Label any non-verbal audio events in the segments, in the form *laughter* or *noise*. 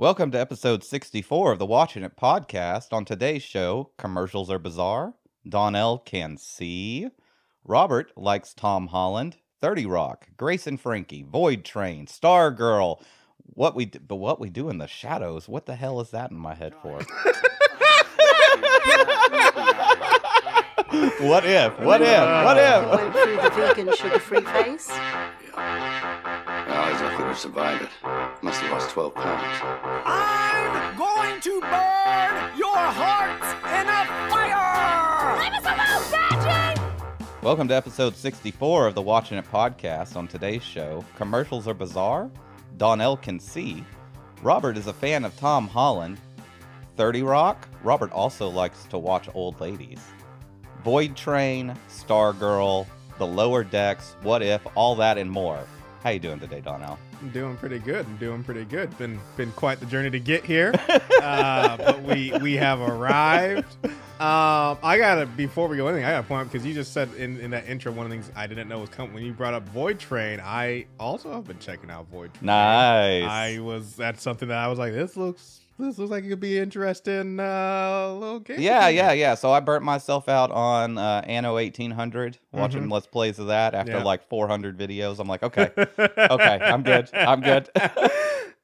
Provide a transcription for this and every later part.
Welcome to episode 64 of the Watching It podcast. On today's show, commercials are bizarre. Donnell can see. Robert likes Tom Holland. 30 Rock, Grace and Frankie, Void Train, Stargirl. What we d- but what we do in the shadows? What the hell is that in my head for? *laughs* what if? What if? What if? Went through the vegan sugar-free phase. *laughs* Well, he's lucky to survive it. Must have lost 12 pounds. I'm going to burn your hearts in a fire! Leave us alone, Sachi! Welcome to episode 64 of the Watching It podcast. On today's show, commercials are bizarre. Donnell can see. Robert is a fan of Tom Holland. 30 Rock. Robert also likes to watch old ladies. Void Train, Stargirl, The Lower Decks, What If, all that and more. How you doing today, Donnell? I'm doing pretty good. I'm doing pretty good. Been been quite the journey to get here, *laughs* uh, but we we have arrived. Um, I gotta before we go anything, I gotta point out because you just said in, in that intro one of the things I didn't know was coming when you brought up Void Train. I also have been checking out Void Train. Nice. I was that's something that I was like, this looks this looks like it could be interesting. Uh, little game. yeah, yeah, yeah. So I burnt myself out on uh, Anno 1800, watching Let's Plays of that after Yeah. like 400 videos. I'm like, okay, *laughs* okay, I'm good. I'm good. *laughs*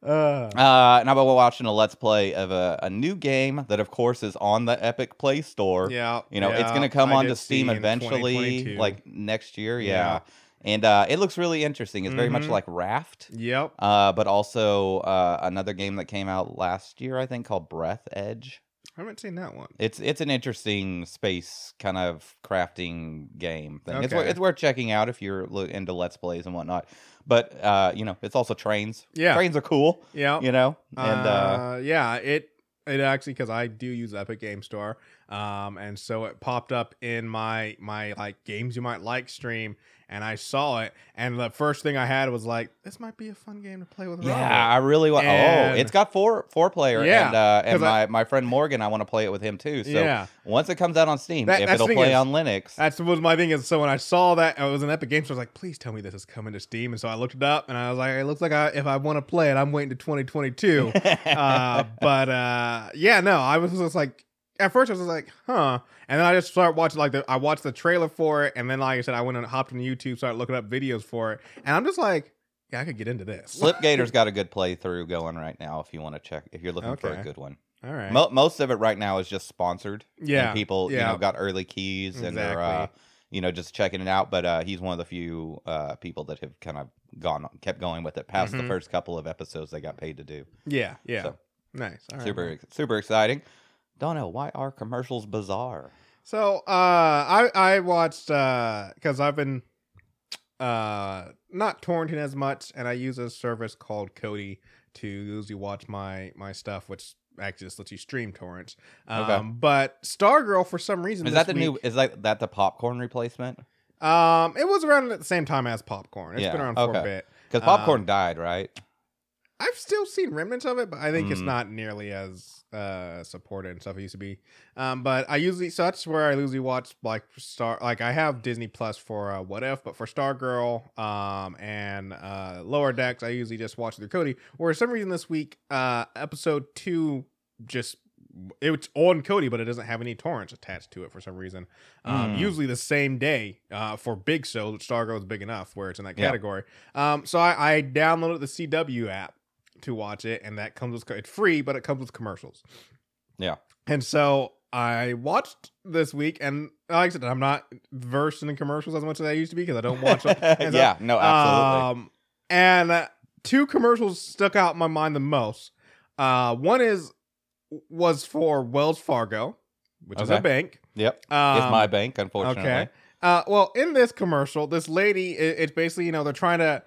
Uh, Uh, and I've been watching a let's play of a, a new game that, of course, is on the Epic Play Store. yeah, You know, it's going to come I onto Steam eventually, like next year. Yeah. Yeah. And uh, it looks really interesting. It's very much Mhm. like Raft, Yep. uh, but also uh, another game that came out last year, I think, called Breathedge. I haven't seen that one. It's it's an interesting space kind of crafting game thing. It's wor- Okay. it's worth checking out if you're lo- into let's plays and whatnot. But uh, you know, it's also trains. Yeah. trains are cool. Yeah. You know, and uh, uh, yeah, it it actually because I do use Epic Game Store, um, and so it popped up in my my like games you might like stream, and I saw it, and the first thing I had was like, this might be a fun game to play with. yeah, I really want. Oh, it's got four four player. Yeah, and uh, and 'cause I- my my friend Morgan, I want to play it with him too. So Yeah. once it comes out on Steam, That- if it'll play is- on Linux, That's was my thing is so when I saw that it was an Epic Game Store, I was like, please tell me this is coming to Steam, and so I looked it up, and I was like, it looks like I, if I want to play it, I'm waiting to 2022. *laughs* uh, but uh, yeah, no, I was just like, at first I was like, huh, and then I just started watching like the I watched the trailer for it, and then like I said, I went and hopped on YouTube, started looking up videos for it, and I'm just like, yeah, I could get into this. Slipgator's *laughs* got a good playthrough going right now. If you want to check, if you're looking for a good one. All right, Mo- most of it right now is just sponsored. Yeah, and people you know got early keys and they're, uh, you know just checking it out. But uh, he's one of the few uh, people that have kind of gone kept going with it past the Mhm. first couple of episodes they got paid to do. yeah, yeah, So, nice, All right, super well. super exciting. Donnell, why are commercials bizarre? So uh I I watched uh because I've been uh not torrenting as much and I use a service called Kodi to usually watch my my stuff which actually just lets you stream torrents. Um Okay. but Stargirl for some reason Is that the new? Is that that the popcorn replacement? um it was around at the same time as popcorn. It's Yeah, been around for a bit. Because popcorn Um, died, right? I've still seen remnants of it, but I think it's Mm. not nearly as uh supported and stuff it used to be. Um, but I usually so that's where I usually watch like Star like I have Disney Plus for uh, What If, but for Stargirl um and uh Lower Decks, I usually just watch through Kodi. Or for some reason this week, uh episode two just it's on Kodi, but it doesn't have any torrents attached to it for some reason. Um, Mm. Usually the same day uh, for big shows, Stargirl is big enough where it's in that Yeah. category. Um, so I, I downloaded the CW app to watch it, and that comes with it's free, but it comes with commercials. Yeah. And so I watched this week, and like I said, I'm not versed in the commercials as much as I used to be because I don't watch them. *laughs* Yeah, no, absolutely. um, and uh, two commercials stuck out in my mind the most. Uh, one is was for Wells Fargo, which is a bank. yep, Um, it's my bank, unfortunately. Okay. Uh, well, in this commercial, this lady, it, it's basically, you know, they're trying to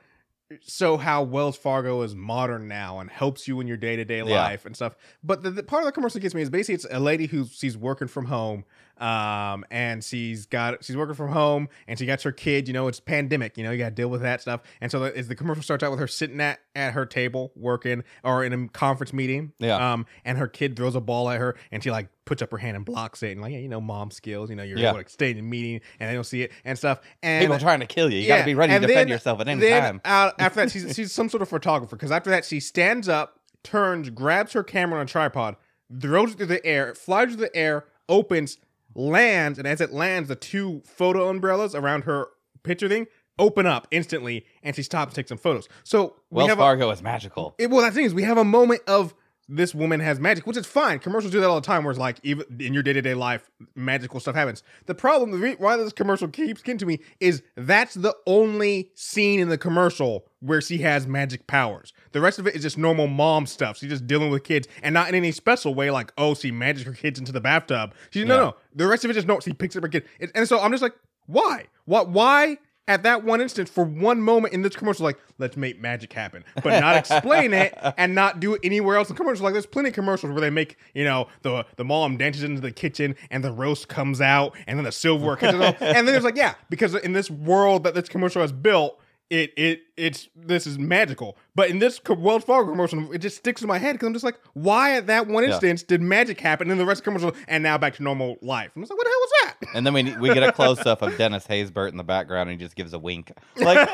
show how Wells Fargo is modern now and helps you in your day to day Yeah. life and stuff. But the, the part of the commercial that gets me is basically it's a lady who she's working from home, um, and she's got she's working from home and she got her kid. You know, it's pandemic. You know, you got to deal with that stuff. And so the, as the commercial starts out with her sitting at at her table working or in a conference meeting. Yeah. Um, and her kid throws a ball at her, and she like puts up her hand and blocks it, and like, yeah, you know, mom skills. You know, you're Yeah. able to stay in the meeting, and they don't see it and stuff. And People trying to kill you. You got to be ready to and defend then- yourself at any then time. out- *laughs* after that, she's she's some sort of photographer because after that, she stands up turns, grabs her camera on a tripod, throws it through the air, flies through the air, opens, lands, and as it lands, the two photo umbrellas around her picture thing open up instantly, and she stops and takes some photos. So we Wells have a, Fargo is magical. it, well, that thing is, we have a moment of this woman has magic, which is fine. Commercials do that all the time, where it's like, even in your day to day life, magical stuff happens. The problem, the re- why this commercial keeps getting to me, is that's the only scene in the commercial where she has magic powers. The rest of it is just normal mom stuff. She's just dealing with kids, and not in any special way, like, oh, she magic her kids into the bathtub. She no, Yeah. no. The rest of it just no. She picks up her kid, and so I'm just like, why? What? Why? At that one instance, for one moment in this commercial, like let's make magic happen, but not explain it *laughs* and not do it anywhere else in commercials. Like there's plenty of commercials where they make you know the the mom dances into the kitchen and the roast comes out and then the silverware catches up, *laughs* and then it's like yeah, because in this world that this commercial has built, it it it's this is magical. But in this Wells Fargo commercial, it just sticks in my head because I'm just like, why at that one Yeah. instance did magic happen in the rest of the commercial and now back to normal life? I'm just like, what the hell was that? And then we we get a close up of Dennis Haysbert in the background, and he just gives a wink. Like, *laughs*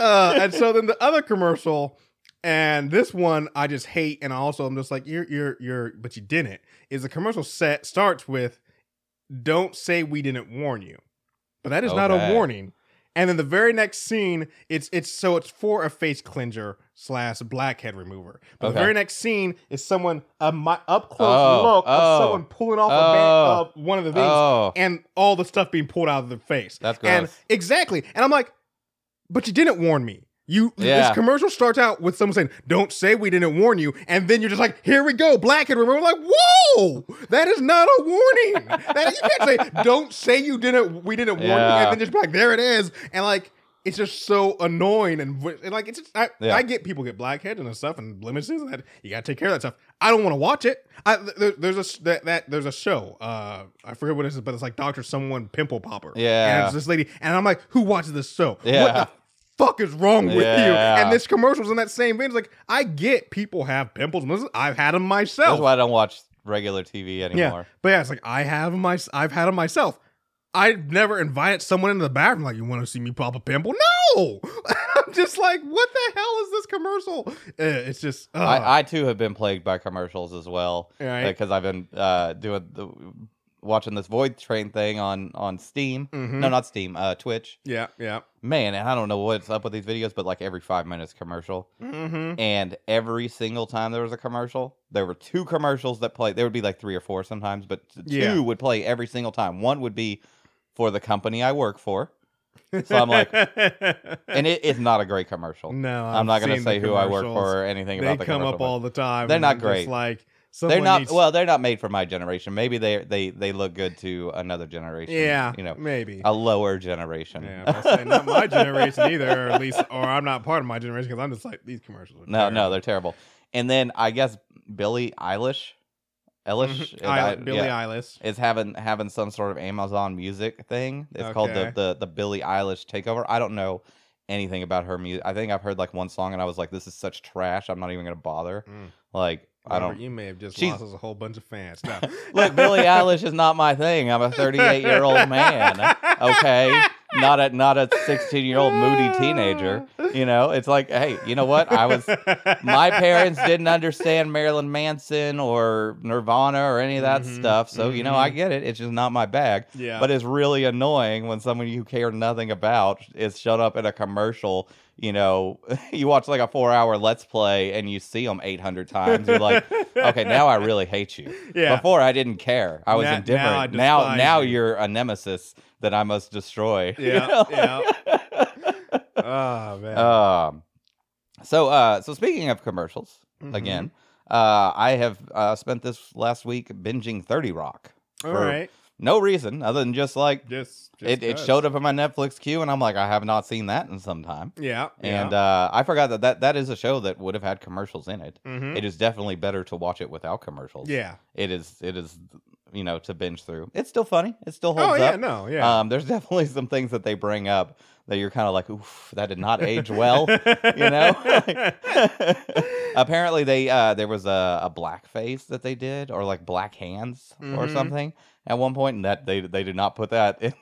uh, and so then the other commercial, and this one I just hate, and also I'm just like, you're you're you're, but you didn't. Is the commercial set starts with, "Don't say we didn't warn you," but that is not a warning. And then the very next scene, it's it's so it's for a face cleanser slash blackhead remover. But the very next scene is someone a my, up close Oh, look oh, of someone pulling off a band, oh, uh, one of the things, oh. and all the stuff being pulled out of their face. That's gross. And exactly. And I'm like, but you didn't warn me. You Yeah. this commercial starts out with someone saying, "Don't say we didn't warn you," and then you're just like, "Here we go, black and remember." Like, whoa, that is not a warning. *laughs* that you can't say, "Don't say you didn't, we didn't warn you," and then just be like, "There it is," and like. It's just so annoying and, and like it's just I, Yeah. I get people get blackheads and stuff and blemishes and that you gotta take care of that stuff. I don't want to watch it. I there, there's a that, that there's a show. Uh, I forget what it is, but it's like Doctor Someone Pimple Popper. Yeah. and it's this lady, and I'm like, who watches this show? What Yeah. the fuck is wrong with you? And this commercial's in that same vein. It's like, I get people have pimples. I've had them myself. That's why I don't watch regular TV yeah. anymore. But yeah, it's like, I have my, I've had them myself. I've never invited someone into the bathroom like, you want to see me pop a pimple? No! *laughs* I'm just like, what the hell is this commercial? Uh, it's just, uh, I, I too have been plagued by commercials as well Right. because I've been uh, doing the watching this Void Train thing on on Steam. Mhm. No, not Steam. Uh, Twitch. yeah, yeah. Man, and I don't know what's up with these videos, but like every five minutes commercial, Mm-hmm. and every single time there was a commercial, there were two commercials that played. There would be like three or four sometimes, but two Yeah. would play every single time. One would be for the company I work for, So I'm like- *laughs* and it is not a great commercial. no, I'm not going to say who I work for or anything They about the come up all the time. They're not great. Like they're not needs- well. They're not made for my generation. Maybe they they they look good to another generation. Yeah, you know, maybe. a lower generation. Yeah, say not my generation either, or at least, or I'm not part of my generation because I'm just like these commercials. Are no, no, they're terrible. And then I guess Billie Eilish, Eilish, Mhm. and I- Billie yeah, Eilish. is having having some sort of Amazon Music thing. It's called the the the Billie Eilish takeover. I don't know anything about her music. I think I've heard like one song and I was like, this is such trash. I'm not even gonna bother. Mm. Like I don't. You may have just She's- lost us a whole bunch of fans. No. *laughs* Look, Billie Eilish is not my thing. I'm a 38 year old *laughs* man. Okay, not a not a 16 year old moody teenager. You know, it's like, hey, you know what? I was my parents didn't understand Marilyn Manson or Nirvana or any of that Mhm, stuff. So, you know, I get it. It's just not my bag. Yeah. But it's really annoying when someone you care nothing about is shut up in a commercial. You know, *laughs* you watch like a four hour Let's Play and you see them 800 times. You're like, okay, now I really hate you. *laughs* Yeah. Before I didn't care. I was Now- now indifferent. Now, despise now you. you're a nemesis that I must destroy. *laughs* you Yeah, know? yeah. oh man. Um, so, uh, so speaking of commercials, Mhm. again, uh, I have uh, spent this last week binging Thirty Rock. All for right. No reason other than just like Just, just it, it showed up in my Netflix queue, and I'm like, I have not seen that in some time. Yeah. And yeah. uh, I forgot that, that that is a show that would have had commercials in it. Mhm. It is definitely better to watch it without commercials. yeah. it is. It is, you know, to binge through. It's still funny. It still holds Oh yeah. up. No. Yeah. Um, there's *laughs* definitely some things that they bring up that you're kind of like, oof, that did not age well. you know. *laughs* Apparently, they uh, there was a, a black face that they did, or like black hands, or Mhm. something at one point, and that they they did not put that in,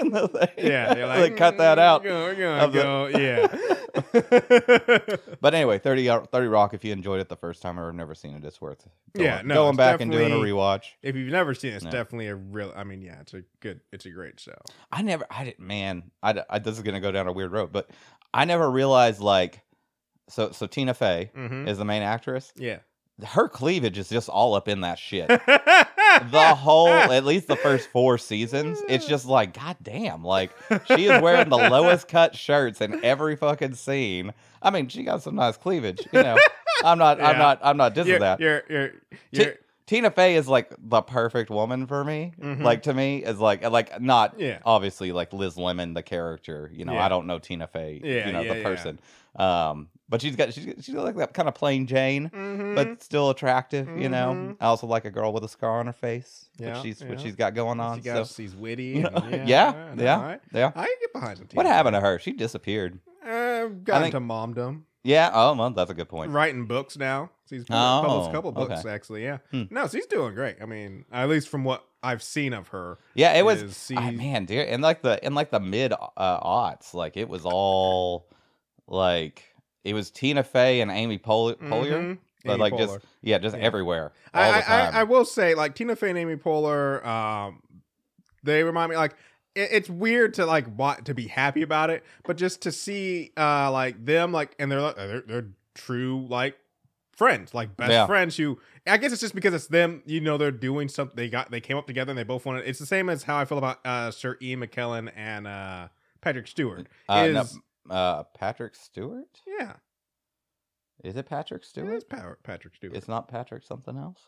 in the thing. Yeah, you're they like, cut that "Mm, out. We're gonna of the- *laughs* yeah. But anyway, 30, 30 Rock, if you enjoyed it the first time or have never seen it, it's worth Yeah, going, no, going back and doing a rewatch. if you've never seen it, it's No. definitely a real. I mean, yeah, it's a good, it's a great show. I never, I didn't, man, I this is going to go down a weird road, but I never realized like, so, so Tina Fey Mm-hmm. is the main actress. Yeah. Her cleavage is just all up in that shit. the *laughs* whole at least the first four seasons it's just like god damn like she is wearing the lowest cut shirts in every fucking scene. I mean she got some nice cleavage you know? I'm not i'm not i'm not dissing you're, that. You're, you're, you're, tina fey is like the perfect woman for me Mhm. like to me is like like not Yeah. obviously like liz lemon the character you know Yeah. i don't know tina fey Yeah, you know yeah, the yeah. person um but she's got she's, she's like that kind of plain jane Mhm. but still attractive, you know. Mhm. I also like a girl with a scar on her face, Yeah, which she's yeah. what she's got going on. she got, so, she's witty. *laughs* you know, and- yeah, no, yeah, I, yeah. I get behind some. What happened to her? She disappeared. Uh, got think- into momdom. Yeah. Oh, well, that's a good point. Writing books now. She's published Oh, a couple books okay. actually. Yeah. Hmm. No, she's doing great. I mean, at least from what I've seen of her. Yeah, it was. she- man, dear, in like the in like the mid uh, aughts, like it was all like it was Tina Fey and Amy Pol- Poehler, Mhm. but Amy like just yeah, just Yeah. everywhere all I, the I, time. I, I will say, like Tina Fey and Amy Poehler, um, they remind me like it's weird to like want to be happy about it, but just to see uh like them like and they're like they're, they're true like friends, like best Yeah. friends who I guess it's just because it's them, you know, they're doing something they got they came up together and they both wanted it. it's the same as how I feel about uh Sir Ian McKellen and uh Patrick Stewart. uh, no, is uh, Patrick Stewart? yeah, Is it Patrick Stewart? is Power, Patrick Stewart. It's not Patrick something else.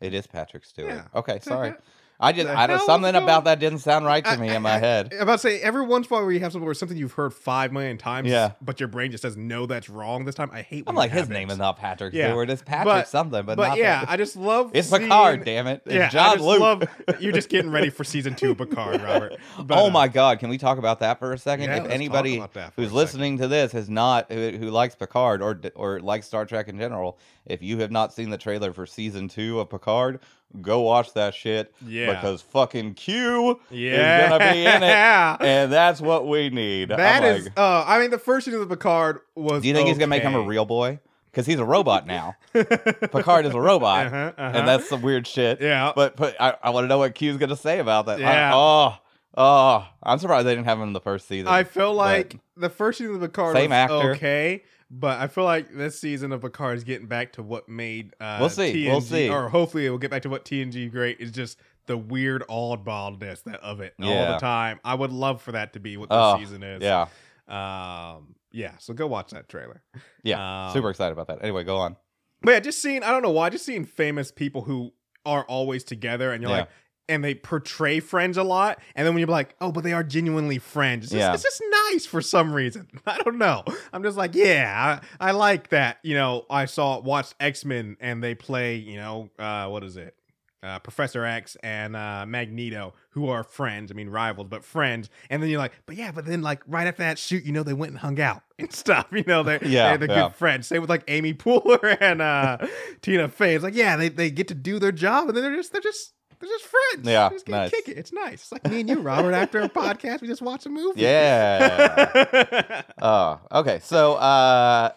It is Patrick Stewart. Yeah. Okay, sorry. I just I don't something about that didn't sound right to me I- in my head. I'm about to say every once in a while where you have something where something you've heard five million times, Yeah. but your brain just says no, that's wrong this time. I hate. I'm like that his name is not Patrick Yeah, Stewart. It's Patrick but- something, but, But, not yeah, Patrick. I just love. It's seeing- Picard, damn it. It's yeah, John I just Luke. love. You're just getting ready for *laughs* season two of Picard, Robert. But, oh uh, my God! Can we talk about that for a second? Yeah, if anybody that who's listening to this has not who, who likes Picard or or likes Star Trek in general, if you have not seen the trailer for season two of Picard, go watch that shit. Yeah. because fucking Q Yeah, is gonna be in it, and that's what we need. That I'm is. like, uh, I mean, the first season of Picard was. do you think he's gonna make him a real boy? Because he's a robot now. *laughs* Picard is a robot, Uh-huh, uh-huh. and that's some weird shit. yeah. But but I, I want to know what Q's gonna say about that. I- Yeah. oh oh, I'm surprised they didn't have him in the first season. I feel like the first season of Picard Same was actor. okay, but I feel like this season of Picard is getting back to what made uh, We'll see, TNG, we'll see. or hopefully it will get back to what TNG great is just the weird oddballness that of it all the time. I would love for that to be what this Oh, season is. Yeah, um, yeah. So go watch that trailer. yeah, Um, super excited about that. Anyway, go on. But yeah, just seeing I don't know why, just seeing famous people who are always together, and you're Yeah. like. And they portray friends a lot, and then when you're like, "Oh, but they are genuinely friends," it's just, Yeah. it's just nice for some reason. *laughs* I don't know. I'm just like, yeah, I, I like that. You know, I saw watched X Men, and they play, you know, uh, what is it, uh, Professor X and uh, Magneto, who are friends. I mean, rivals, but friends. And then you're like, but yeah, but then like right after that shoot, you know, they went and hung out *laughs* and stuff. You know, they're Yeah, they're, they're yeah. good friends. Same with like Amy Poehler *laughs* and uh, Tina Fey. It's like, yeah, they, they get to do their job, and then they're just they're just they're just friends. Yeah, just nice. kick it. It's nice. It's like me and you, Robert. After a podcast, we just watch a movie. Yeah. *laughs* oh, okay. So, uh,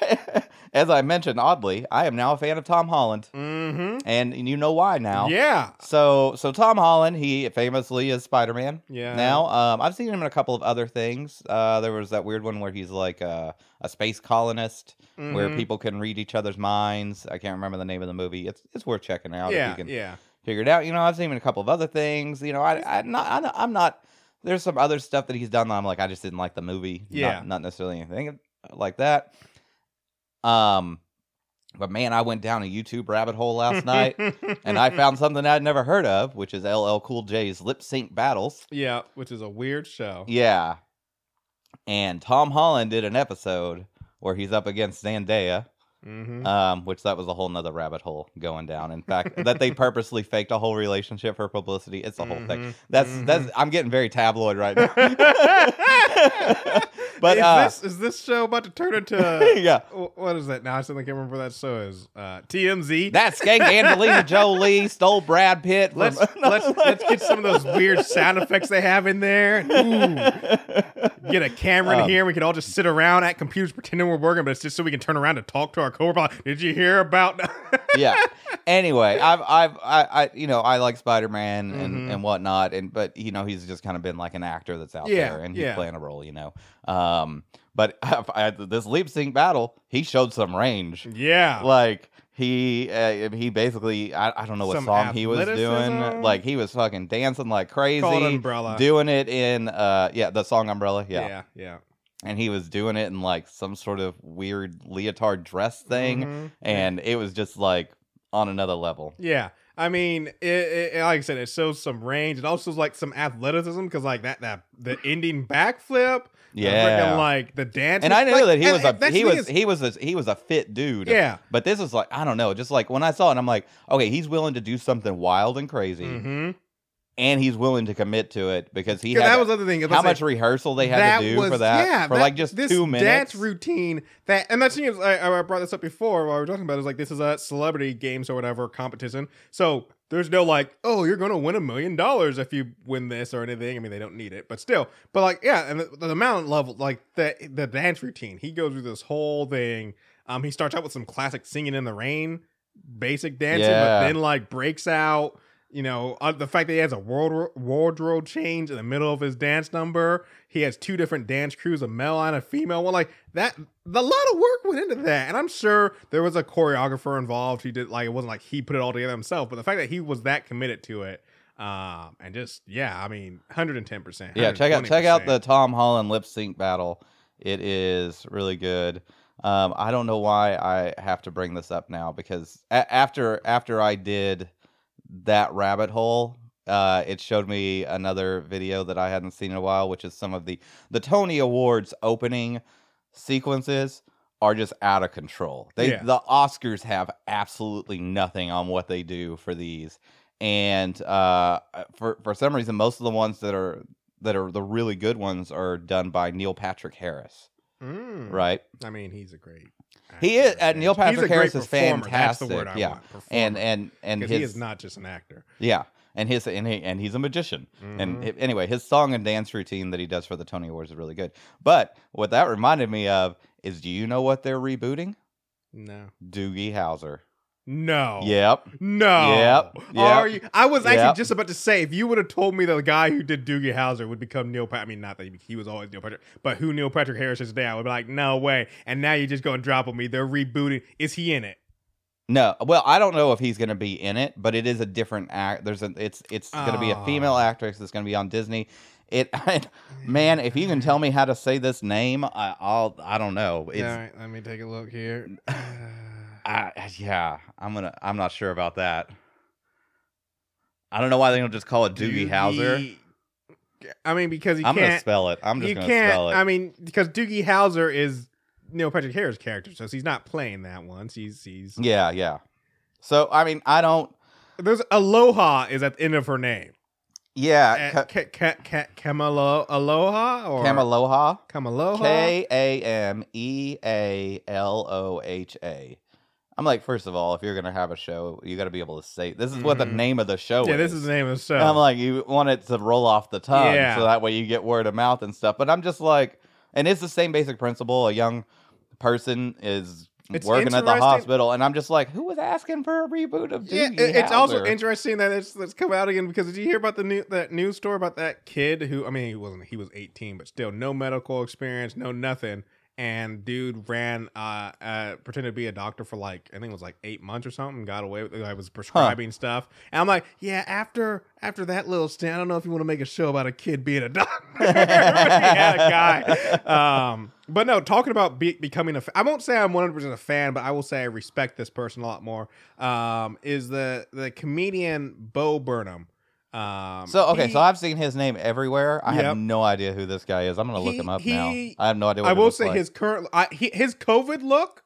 *laughs* as I mentioned, oddly, I am now a fan of Tom Holland, mm-hmm. and you know why now. Yeah. So, so Tom Holland, he famously is Spider Man. Yeah. Now, um, I've seen him in a couple of other things. Uh, there was that weird one where he's like a, a space colonist, where Mhm. people can read each other's minds. I can't remember the name of the movie. It's it's worth checking out Yeah. if you can Yeah. Figure it out. You know, I've seen him in a couple of other things. You know, I I'm not I'm- I'm not. There's some other stuff that he's done that I'm like I just didn't like the movie. Not- Yeah. not, necessarily anything like that. Um, but man, I went down a YouTube rabbit hole last *laughs* night. And I found something I'd never heard of, which is LL Cool J's lip sync battles. Yeah, which is a weird show. Yeah. And Tom Holland did an episode where he's up against Zendaya. Mhm. um, which that was a whole nother rabbit hole going down. In fact, *laughs* that they purposely faked a whole relationship for publicity. It's a whole thing. Mhm. That's Mhm. that's. I'm getting very tabloid right now. *laughs* but is uh, this is this show about to turn into *laughs* yeah, what is that now? I suddenly can't remember that show is. Uh, TMZ. that skank Angelina Jolie stole Brad Pitt. From, let's let's let's get some of those weird sound effects they have in there. Ooh. Get a camera in Um, here. We can all just sit around at computers pretending we're working, but it's just so we can turn around and talk to our Like, Did you hear about? *laughs* yeah. Anyway, I've I've I, I you know I like Spider Man and Mhm. and whatnot, and but you know he's just kind of been like an actor that's out Yeah, there and he's yeah. playing a role, you know. Um, but *laughs* I, this lip sync battle, he showed some range. yeah. Like he uh, he basically I, I don't know what Some song he was doing. Like he was fucking dancing like crazy. Doing it in uh yeah the song Umbrella yeah. yeah. Yeah. And he was doing it in like some sort of weird leotard dress thing Mhm. and it was just like on another level. Yeah. I mean, it, it, like I said, it shows some range. It also like some athleticism because like that that the ending backflip, Yeah. freaking, like the dance. And I knew like, that he was and a he was is- he was a, he was a fit dude. Yeah. But this is like I don't know, just like when I saw it, I'm like, okay, he's willing to do something wild and crazy, Mhm. And he's willing to commit to it because he. had that was the other thing. how much rehearsal they had to do for that Yeah, for like just this two minutes. Dance routine that, and that's the thing is, I, I brought this up before while we were talking about. Is like this is a celebrity games or whatever competition. So there's no like, oh, you're gonna win a million dollars if you win this or anything. I mean, they don't need it, but still. But like, yeah, and the, the amount level, like the the dance routine, he goes through this whole thing. Um, he starts out with some classic singing in the rain, basic dancing, Yeah. but then like breaks out. You know, uh, the fact that he has a wardrobe, wardrobe change in the middle of his dance number. He has two different dance crews, a male and a female one. Like that, a lot of work went into that. And I'm sure there was a choreographer involved. He did like it wasn't like he put it all together himself, but the fact that he was that committed to it, um, and just yeah, I mean, 110. percent Yeah, check out check out the Tom Holland lip sync battle. It is really good. Um, I don't know why I have to bring this up now because a- after after I did that rabbit hole, uh, it showed me another video that I hadn't seen in a while, which is some of the the Tony Awards opening sequences are just out of control. They Yeah. the Oscars have absolutely nothing on what they do for these, and uh, for for some reason, most of the ones that are that are the really good ones are done by Neil Patrick Harris, Mm. right? I mean, he's a great. He is- uh, Neil Patrick Harris is performer. That's the fantastic, word I yeah. want. And performer. and and because his he is not just an actor. yeah, and his and he and he's a magician. And Mhm. hi- anyway, his song and dance routine that he does for the Tony Awards is really good. But what that reminded me of is, do you know what they're rebooting? no, Doogie Howser. No, Yep. No. Yep, Are you? I was actually yep. just about to say if you would have told me that the guy who did Doogie Howser would become Neil Patrick. I mean, not that he, he was always Neil Patrick, but who Neil Patrick Harris is today, I would be like, no way. And now you're just going to drop on me. They're rebooting. Is he in it? No, well, I don't know if he's going to be in it, but it is a different act. There's a it's it's going to be a female Oh. actress that's going to be on Disney. It, *laughs* man, if you can tell me how to say this name, I, I'll I don't know. It's All right, let me take a look here. *sighs* *laughs* I, yeah, I'm gonna I'm not sure about that. I don't know why they don't just call it Doogie Howser. I mean, because you I'm gonna can't. spell it. I'm just gonna spell it. I mean, because Doogie Howser is Neil Patrick Harris' character, so he's not playing that one. He's he's. yeah, yeah. So I mean, I don't. There's Aloha is at the end of her name. Yeah, eh, Ka- Ka- Ka- Kamalo Aloha or Kamaloha. Kamaloha. K A M E A L O H A. I'm like, first of all, if you're gonna have a show, you got to be able to say this is what the Mhm. name of the show is. Yeah, is. this is the name of the show. And I'm like, you want it to roll off the tongue, Yeah. so that way you get word of mouth and stuff. But I'm just like, and it's the same basic principle. A young person is It's working at the interesting- hospital, and I'm just like, who was asking for a reboot of yeah, Doogie it- it's also Howser? interesting that it's, it's come out again because did you hear about the new that news story about that kid who I mean he wasn't he was 18 but still no medical experience no nothing and dude ran uh, uh pretended to be a doctor for like I think it was like eight months or something got away with it I was prescribing stuff. And I'm like yeah after after that little stint I don't know if you want to make a show about a kid being a *laughs* doctor. *laughs* A guy. Um but no talking about be- becoming a fa- I won't say I'm 100% a fan but I will say I respect this person a lot more um is the the comedian Bo Burnham um So okay, he- so I've seen his name everywhere. I Yep. have no idea who this guy is. I'm gonna look He- him up now. I have no idea. What I will say like. his current I, he, his COVID look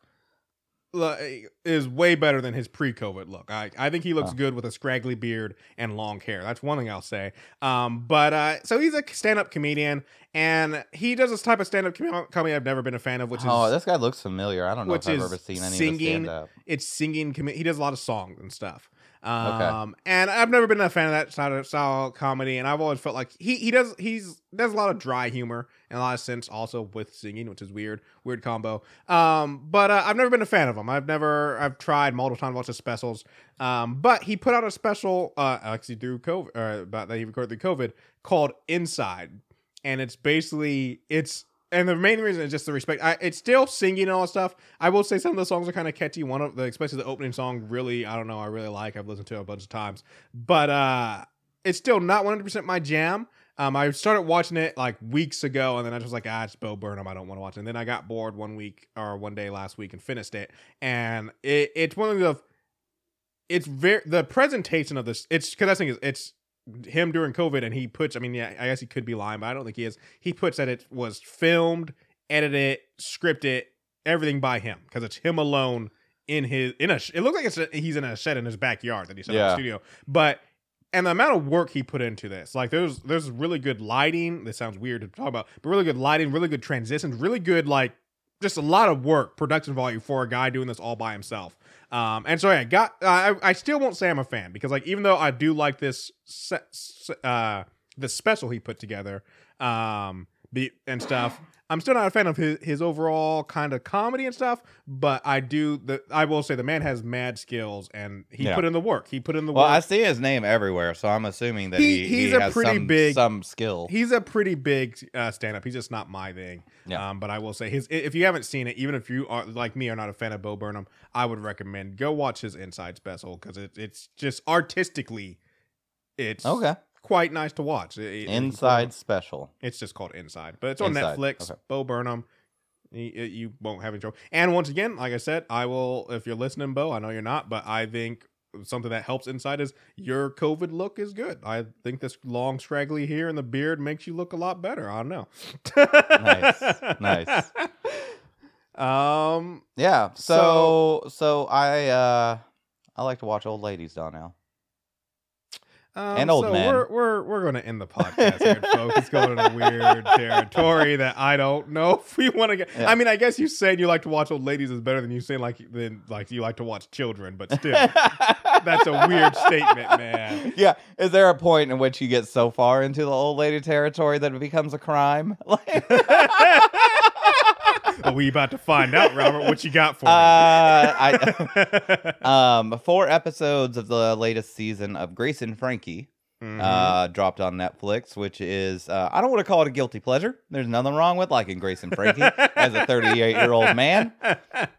like, is way better than his pre-COVID look. I I think he looks Oh. good with a scraggly beard and long hair. That's one thing I'll say. Um, but uh, so he's a stand-up comedian, and he does this type of stand-up comedy I've never been a fan of, which oh, is this guy looks familiar. I don't know if I've ever seen any of singing. his stand up. it's singing. Com- he does a lot of songs and stuff. Um, and I've never been a fan of that style of, style comedy, and I've always felt like he he does he's does a lot of dry humor and a lot of sense also with singing, which is weird, weird combo. Um, but uh, I've never been a fan of him. I've never I've tried multiple times to watch his specials. Um, but he put out a special uh actually through COVID or about that he recorded through COVID called Inside, and it's basically it's and the main reason is just the respect. I, it's still singing and all that stuff. I will say some of the songs are kind of catchy. One of the, especially the opening song, really, I don't know, I really like. I've listened to it a bunch of times, but uh, it's still not 100 percent my jam. Um, I started watching it like weeks ago, and then I was like, ah, it's Bo Burnham. I don't want to watch it. And then I got bored one week or one day last week and finished it. And it, it's one of the, it's very the presentation of this. It's because I think it's, it's him during COVID, and he puts. I mean, yeah, I guess he could be lying, but I don't think he is. He puts that it was filmed, edited, scripted, everything by him because it's him alone in his in a. It looks like it's a, he's in a shed in his backyard that he set up in the studio, but. And the amount of work he put into this, like there's there's really good lighting. This sounds weird to talk about, but really good lighting, really good transitions, really good like just a lot of work, production value for a guy doing this all by himself. Um, and so yeah, got I I still won't say I'm a fan because like even though I do like this se- se- uh the special he put together um be, and stuff, I'm still not a fan of his his overall kind of comedy and stuff. But I do the I will say the man has mad skills and he Yeah. put in the work. He put in the Well, I see his name everywhere, so I'm assuming that He- he, he's he a has pretty some, big- some skill. He's a pretty big uh, stand up. He's just not my thing. Yeah. Um, but I will say his if you haven't seen it, even if you are like me are not a fan of Bo Burnham, I would recommend go watch his Inside special because it, it's just artistically, it's okay. Quite nice to watch. It- it- Inside special. it's just called Inside, but it's on Inside, Netflix. okay. Bo Burnham. You, you won't have any trouble. And once again, like I said, I will. If you're listening, Bo, I know you're not, but I think something that helps Inside is your COVID look is good. I think this long straggly hair and the beard makes you look a lot better. I don't know. Nice, nice. *laughs* Um. Yeah. So so I uh I like to watch old ladies, Donnell. Um, And old so men. We're we're we're gonna end the podcast here, folks. It's going in a weird *laughs* territory that I don't know if we want to get. Yeah. I mean, I guess you saying you like to watch old ladies is better than you saying like than like you like to watch children, but still, *laughs* that's a weird statement, man. Yeah. Is there a point in which you get so far into the old lady territory that it becomes a crime? *laughs* Like, Are we about to find out, Robert? What you got for me? uh, I *laughs* um four episodes of the latest season of Grace and Frankie Mhm. uh dropped on Netflix, which is uh, I don't want to call it a guilty pleasure. There's nothing wrong with liking Grace and Frankie *laughs* as a 38 year old man.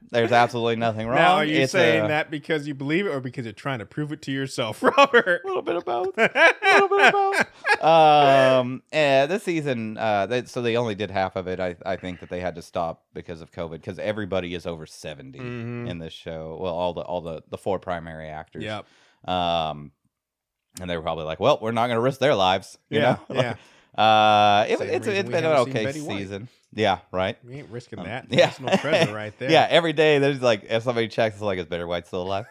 There's absolutely nothing wrong. now, are you It's saying a- that because you believe it, or because you're trying to prove it to yourself, *laughs* Robert? A little bit of both. a *laughs* little bit of both. Um, yeah, this season, uh, they, so they only did half of it. I, I think that they had to stop because of COVID because everybody is over 70 Mhm. in this show. Well, all the all the the four primary actors. Yep. Um, and they were probably like, "Well, we're not going to risk their lives." You Yeah. know? Yeah. *laughs* Uh, it, it's it's been an okay season. Yeah. Right. We ain't risking Um, that. *laughs* yeah. National treasure right *laughs* there. Yeah. Every day there's like if somebody checks, it's like, "Is Betty White still alive?"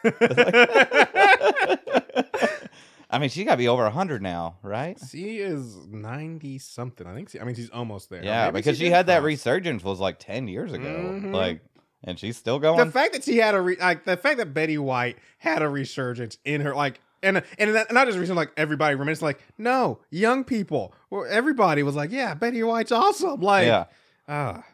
I mean, she got to be over 100 now, right? She is ninety something. I think. She, I mean, she's almost there. Yeah, Maybe because she, did had that resurgence was like 10 years ago. Mhm. Like, and she's still going. The fact that she had a re- like the fact that Betty White had a resurgence in her like and and that, not just reason like everybody remembers like no young people or everybody was like yeah Betty White's awesome like yeah. ah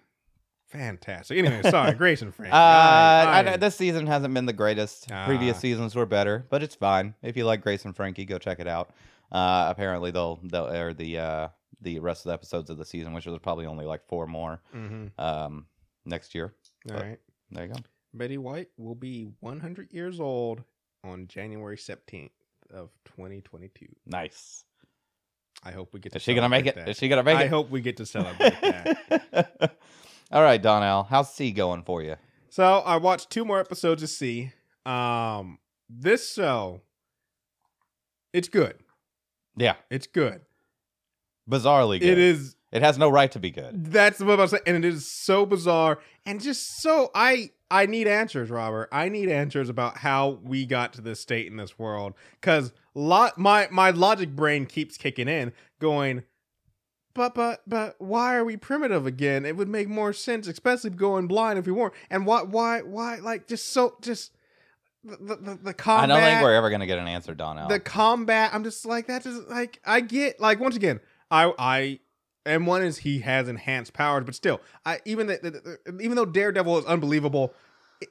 fantastic anyway sorry *laughs* Grace and Frank Uh, I- I, I- this season hasn't been the greatest. Previous Ah. seasons were better, but it's fine. If you like Grace and Frankie, go check it out. Uh, apparently they'll they'll air the uh the rest of the episodes of the season, which is probably only like four more Mhm. um next year. all But- right There you go. Betty White will be 100 years old on January 17th of 2022 Nice. I hope we get to Is she gonna make it? celebrate Is that. she gonna make I it? I hope we get to celebrate that *laughs* All right, Donnell. How's See going for you? So I watched two more episodes of See. Um, this show, it's good. Yeah, It's good. bizarrely good. It is. It has no right to be good. That's what I'm saying, and it is so bizarre and just so I I need answers, Robert. I need answers about how we got to this state in this world because lot my my logic brain keeps kicking in, going. But but but why are we primitive again? It would make more sense, especially going blind if we weren't. And why why why like just so just the the, the, the combat. I don't think we're ever gonna get an answer, Donnell. the combat i'm just like that just like i get like once again i i and one is he has enhanced powers but still i even the, the, the- even though daredevil is unbelievable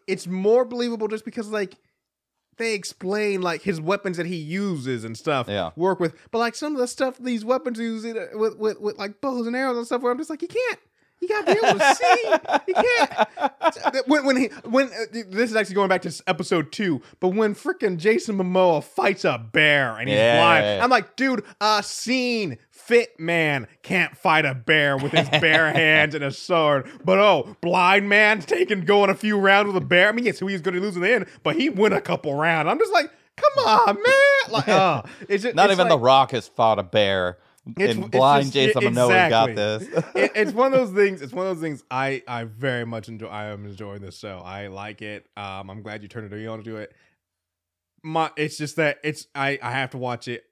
it's more believable just because like they explain like his weapons that he uses and stuff Yeah. work with but like some of the stuff these weapons use it with, with with like bows and arrows and stuff where i'm just like you can't you gotta be able to *laughs* see you can't when when he when uh, this is actually going back to episode two, but when freaking Jason Momoa fights a bear and he's Yeah. blind, I'm like, dude, a scene fit man can't fight a bear with his bare *laughs* hands and a sword, but oh, blind man's taking going a few rounds with a bear. I mean, yes, he was going to lose in the end, but he win a couple rounds. I'm just like, come on, man, like, uh, *laughs* it's just, Not it's even The Rock has fought a bear. It's- and it's blind just- Jason Momoa got this. *laughs* it, it's one of those things. It's one of those things. I I very much enjoy. I am enjoying this show. I like it. Um, I'm glad you turned it on to do it. My, it's just that it's I I have to watch it.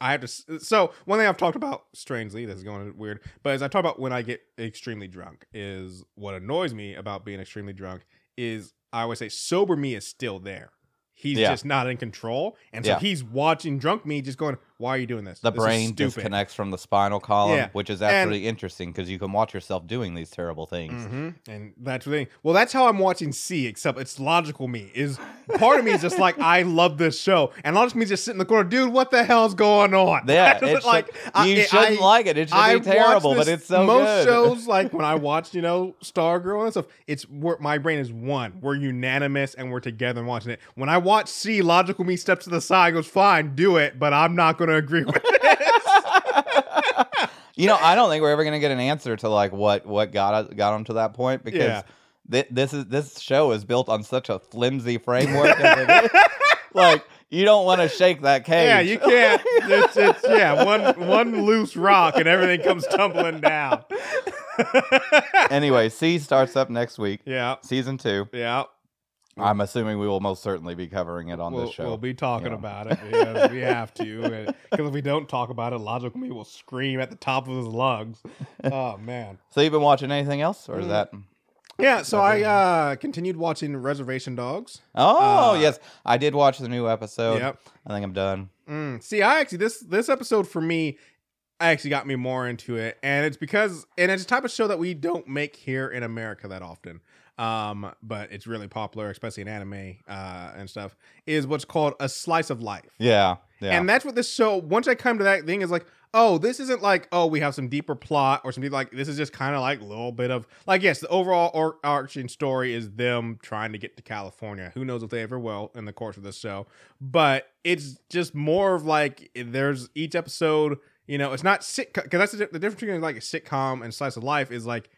I have to. So one thing I've talked about, strangely, this is going weird, but as I talk about when I get extremely drunk, is what annoys me about being extremely drunk is I always say sober me is still there. He's Yeah. just not in control, and so Yeah. he's watching drunk me, just going, "Why are you doing this? the This brain disconnects from the spinal column, Yeah. which is And- actually interesting because you can watch yourself doing these terrible things. hmm And that's the thing. Well, that's how I'm watching See, except it's logical me. Is part of me is just like, I love this show. And logical me just sitting in the corner, dude, what the hell's going on? Yeah, *laughs* That's it should- like I- you I- shouldn't like it. It should I be terrible, watch but it's so most good. shows *laughs* like when I watch, you know, Stargirl and stuff, it's where my brain is one. We're unanimous and we're together and watching it. When I watch See, logical me steps to the side, goes, fine, do it, but I'm not gonna agree with *laughs* it. You know, I don't think we're ever gonna get an answer to like what what got got him to that point because Yeah. thi- this is this show is built on such a flimsy framework. *laughs* like you don't want to shake that cage. Yeah, you can't. It's, it's yeah, one one loose rock and everything comes tumbling down. anyway, See starts up next week, yeah, season two. yeah. I'm assuming we will most certainly be covering it on We'll, this show. we'll be talking Yeah. about it because *laughs* we have to. Because if we don't talk about it, logical me will scream at the top of his lungs. Oh man. so you've been watching anything else, or is Mm. that? Yeah. So I uh continued watching Reservation Dogs. Oh Uh, yes, I did watch the new episode. Yep. I think I'm done. Mm. See, I actually this this episode for me actually got me more into it, and it's because and it's a type of show that we don't make here in America that often. Um, but it's really popular, especially in anime uh, and stuff. Is what's called a slice of life. Yeah, yeah. And that's what this show. Once I come to that thing, is like, oh, this isn't like, oh, we have some deeper plot or something like. This is just kind of like a little bit of like, yes, the overall or- arching story is them trying to get to California. Who knows if they ever will in the course of this show, but it's just more of like there's each episode. You know, it's not sitcom because that's the, the difference between like a sitcom and slice of life is like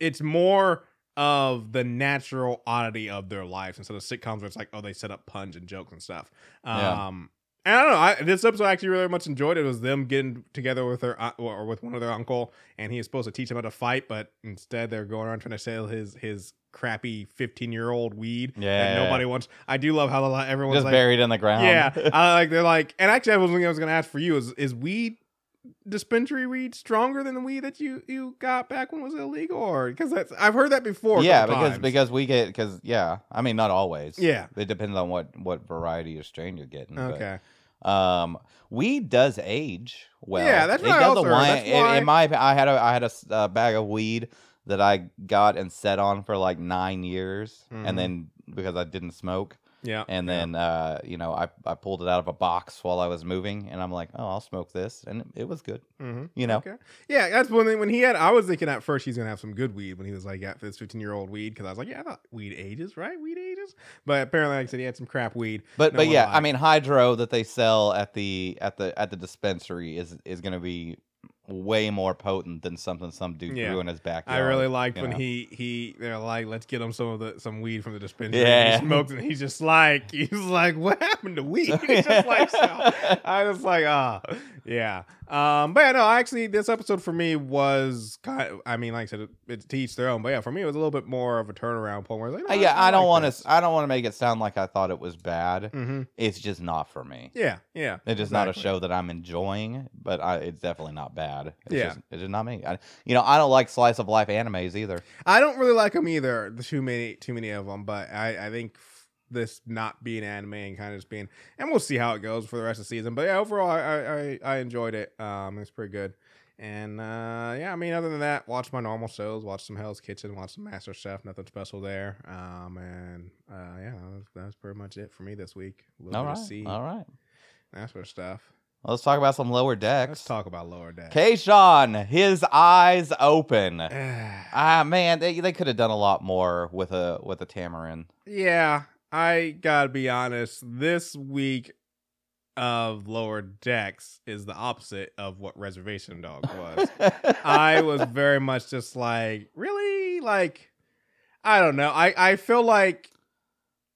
it's more of the natural oddity of their lives instead of sitcoms where it's like, oh, they set up puns and jokes and stuff. Yeah. Um, and I don't know. I, this episode I actually really much enjoyed. It was them getting together with their uh, or with one of their uncle, and he is supposed to teach them how to fight, but instead they're going around trying to sell his his crappy fifteen year old weed Yeah. that nobody wants. I do love how the- everyone's just like, buried in the ground. yeah, I *laughs* like they're like, and actually, I was I was going to ask for you is is weed dispensary weed stronger than the weed that you you got back when it was illegal, or because that's I've heard that before. yeah, because times. because we get because yeah, I mean not always. Yeah. it depends on what what variety of strain you're getting. but, okay, um, weed does age well. Yeah, that's it what I does heard. wine. That's in- why- In my, I had a I had a uh, bag of weed that I got and set on for like nine years, Mhm. and then because I didn't smoke, yeah, and yeah. then uh, you know I I pulled it out of a box while I was moving, and I'm like, oh, I'll smoke this, and it, it was good. Mhm. You know, Okay. Yeah, that's one thing. When he had, I was thinking at first he's gonna have some good weed when he was like, got this 15 year old weed because I was like, yeah, I thought weed ages, right? Weed ages. But apparently, like I said, he had some crap weed. But no but yeah, I mean hydro that they sell at the at the at the dispensary is is going to be way more potent than something some dude Yeah. grew in his backyard. I really liked when know? he he they're like, let's get him some of the some weed from the dispensary. Yeah. he smokes and he's just like *laughs* he's like, what happened to weed? *laughs* He's just like, so, *laughs* I was like, ah, yeah. Um, but yeah, no, actually, this episode for me was kind. Of, I mean, like I said, it, it's to each their own. But yeah, for me, it was a little bit more of a turnaround point where I like, Uh, no, yeah, I don't want to. I don't want to make it sound like I thought it was bad. Mm-hmm. It's just not for me. Yeah, yeah. It's just not a show that I'm enjoying, but I, it's definitely not bad. It's Yeah. just, it's just not me. I, you know, I don't like slice of life animes either. I don't really like them either. The too many, too many of them. But I, I think this not being anime and kind of just being, and we'll see how it goes for the rest of the season. But yeah, overall, I, I, I, enjoyed it. Um, it's pretty good. And uh, yeah, I mean, other than that, watch my normal shows. Watch some Hell's Kitchen. Watch some Master Chef. Nothing special there. Um, and uh, yeah, that was, that pretty much it for me this week. A little All bit right, of all right. that sort of stuff. Well, let's talk about some lower decks. Let's talk about lower deck. Kayshon, his eyes open. *sighs* Ah man, they they could have done a lot more with a with a Tamarian. Yeah, I gotta be honest. This week of lower decks is the opposite of what Reservation Dog was. I was *laughs* very much just like, really? Like, I don't know. I, I feel like,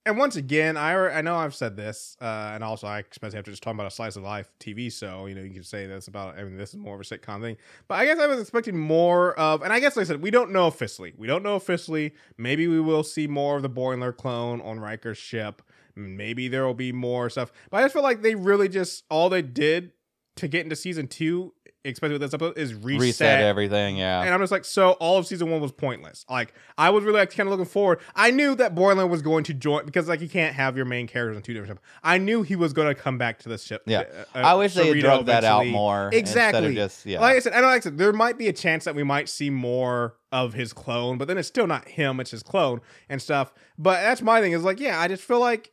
and once again, I I know I've said this, uh, and also I especially after just talking about a slice of life TV show, you know, you can say that's about. I mean, this is more of a sitcom thing, but I guess I was expecting more of, and I guess like I said, we don't know officially. We don't know officially. Maybe we will see more of the Boimler clone on Riker's ship. Maybe there will be more stuff, but I just feel like they really just all they did to get into season two, especially with this episode, is reset, Reset everything, yeah. and I'm just like, so all of season one was pointless. Like, I was really like kind of looking forward. I knew that Boimler was going to join because like you can't have your main characters on two different ships. I knew he was going to come back to the ship. Yeah. uh, I wish they had Cerrito that out more. Instead Exactly. of just yeah. Like I said, I know, like I said, there might be a chance that we might see more of his clone, but then it's still not him; it's his clone and stuff. But that's my thing. Is like, yeah, I just feel like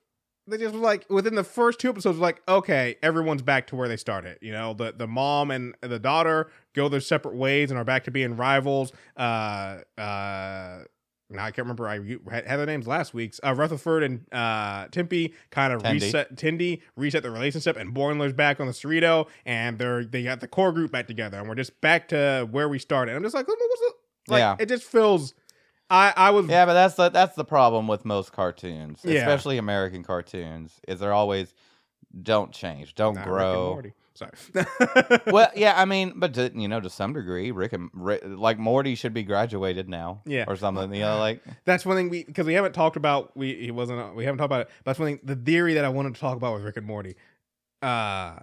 they just like within the first two episodes, like, okay, everyone's back to where they started. You know, the the mom and the daughter go their separate ways and are back to being rivals. Uh, uh. Now I can't remember. I had their names last week's. Uh, Rutherford and uh, Tendi kind of reset. Tendi reset the relationship, and Boimler's back on the Cerrito, and they're they got the core group back together, and we're just back to where we started. I'm just like, what's the, like Yeah. it just feels. I I was Yeah, but that's the that's the problem with most cartoons, Yeah. especially American cartoons, is they're always don't change, don't Not Rick and grow. Morty. Sorry. *laughs* well, yeah, I mean, but to, you know, to some degree, Rick and Rick, like Morty should be graduated now, Yeah. or something. You know, like that's one thing we because we haven't talked about. We he wasn't. We haven't talked about it. But that's one thing. The theory that I wanted to talk about with Rick and Morty. Uh,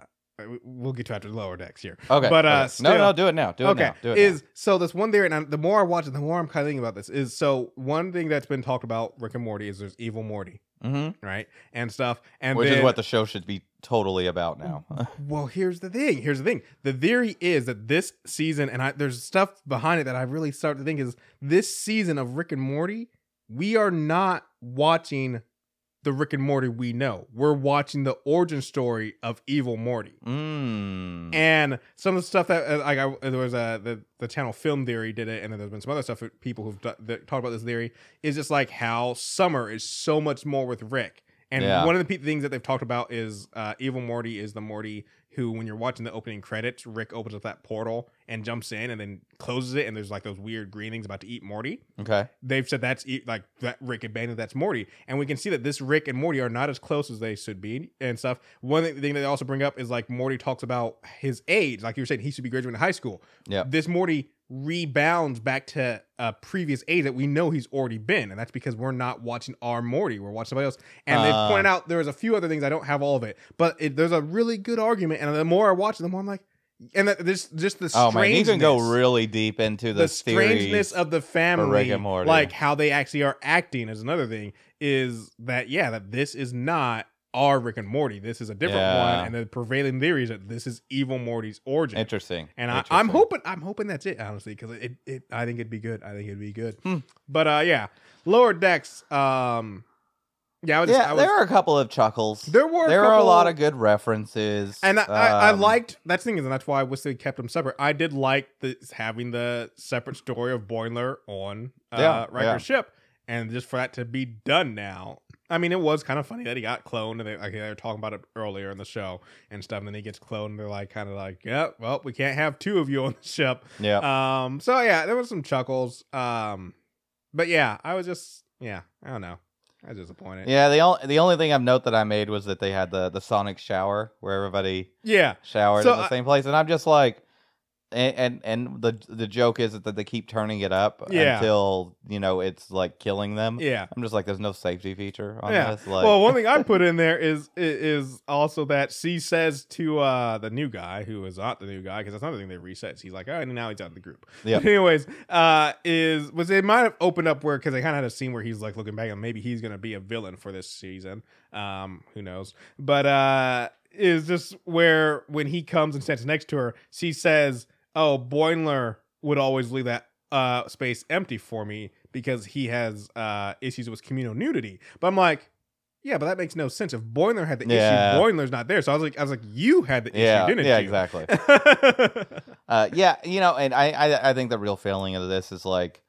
we'll get to after the lower decks here. okay, But, uh, okay. no, still- no, do it now, do it okay, now, do it is now. so this one theory, and I, the more I watch it, the more I'm kind of thinking about this. Is so one thing that's been talked about Rick and Morty is there's evil Morty, Mm-hmm. right, and stuff, and Which then, is what the show should be totally about now. Well, here's the thing. Here's the thing. The theory is that this season, and I, there's stuff behind it that I really start to think is this season of Rick and Morty, we are not watching the Rick and Morty we know. We're watching the origin story of evil Morty. mm. And some of the stuff that uh, like I, there was a the, the channel Film Theory did it, and then there's been some other stuff that people who've that talked about this theory is just like how Summer is so much more with Rick. And Yeah. one of the pe- things that they've talked about is uh, Evil Morty is the Morty who, when you're watching the opening credits, Rick opens up that portal and jumps in and then closes it, and there's like those weird green things about to eat Morty okay, they've said that's e- like that Rick and Bane, that's Morty, and we can see that this Rick and Morty are not as close as they should be and stuff. One thing thing that they also bring up is like Morty talks about his age, like you were saying, he should be graduating high school. Yeah. this Morty rebounds back to a previous age that we know he's already been, and that's because we're not watching our Morty, we're watching somebody else. And they Uh. pointed out there's a few other things I don't have all of it, but it, there's a really good argument, and the more I watch it, the more I'm like. And that this just the oh man, you can go really deep into the the, strangeness of the family, Rick and Morty. like how they actually are acting is another thing. Is that yeah, that this is not our Rick and Morty. This is a different Yeah. one, and the prevailing theory is that this is evil Morty's origin. Interesting. and I, Interesting. I'm hoping, I'm hoping that's it, honestly, because it, it, I think it'd be good. I think it'd be good. Hmm. But uh, yeah, lower decks. Um, yeah, I was, Yeah, I was, there are a couple of chuckles. There were a there are a lot of good references, And I, I, I Um, liked that's the thing is, and that's why I wish they kept them separate. I did like the having the separate story of Boimler on uh, Yeah, Riker's yeah. ship, and just for that to be done now. I mean, it was kind of funny that he got cloned, and they like they were talking about it earlier in the show and stuff. And then he gets cloned, and they're like, kind of like, yeah, well, we can't have two of you on the ship. Yeah, Um, so yeah, there was some chuckles. Um, but yeah, I was just yeah, I don't know. I was disappointed. Yeah, the only the only thing I've note that I made was that they had the the Sonic shower where everybody Yeah. showered So in the I- same place, and I'm just like, and and, and the the joke is that they keep turning it up Yeah. until you know it's like killing them. Yeah. I'm just like, there's no safety feature on Yeah. this. Like, well, one thing I *laughs* put in there is is also that she says to uh the new guy who is not the new guy because that's another thing they reset. He's like, oh, and now he's out of the group. Yeah. *laughs* Anyways, uh, is was it might have opened up where because they kind of had a scene where he's like looking back and maybe he's gonna be a villain for this season. Um, who knows? But uh, is just where when he comes and stands next to her, she says, "Oh, Boimler would always leave that uh space empty for me because he has uh issues with communal nudity." But I'm like. Yeah, but that makes no sense. If Boimler had the Yeah. issue, Boimler's not there. So I was like, I was like, you had the issue, yeah, didn't you? yeah, you? exactly. *laughs* Uh, yeah, you know, and I, I I think the real failing of this is like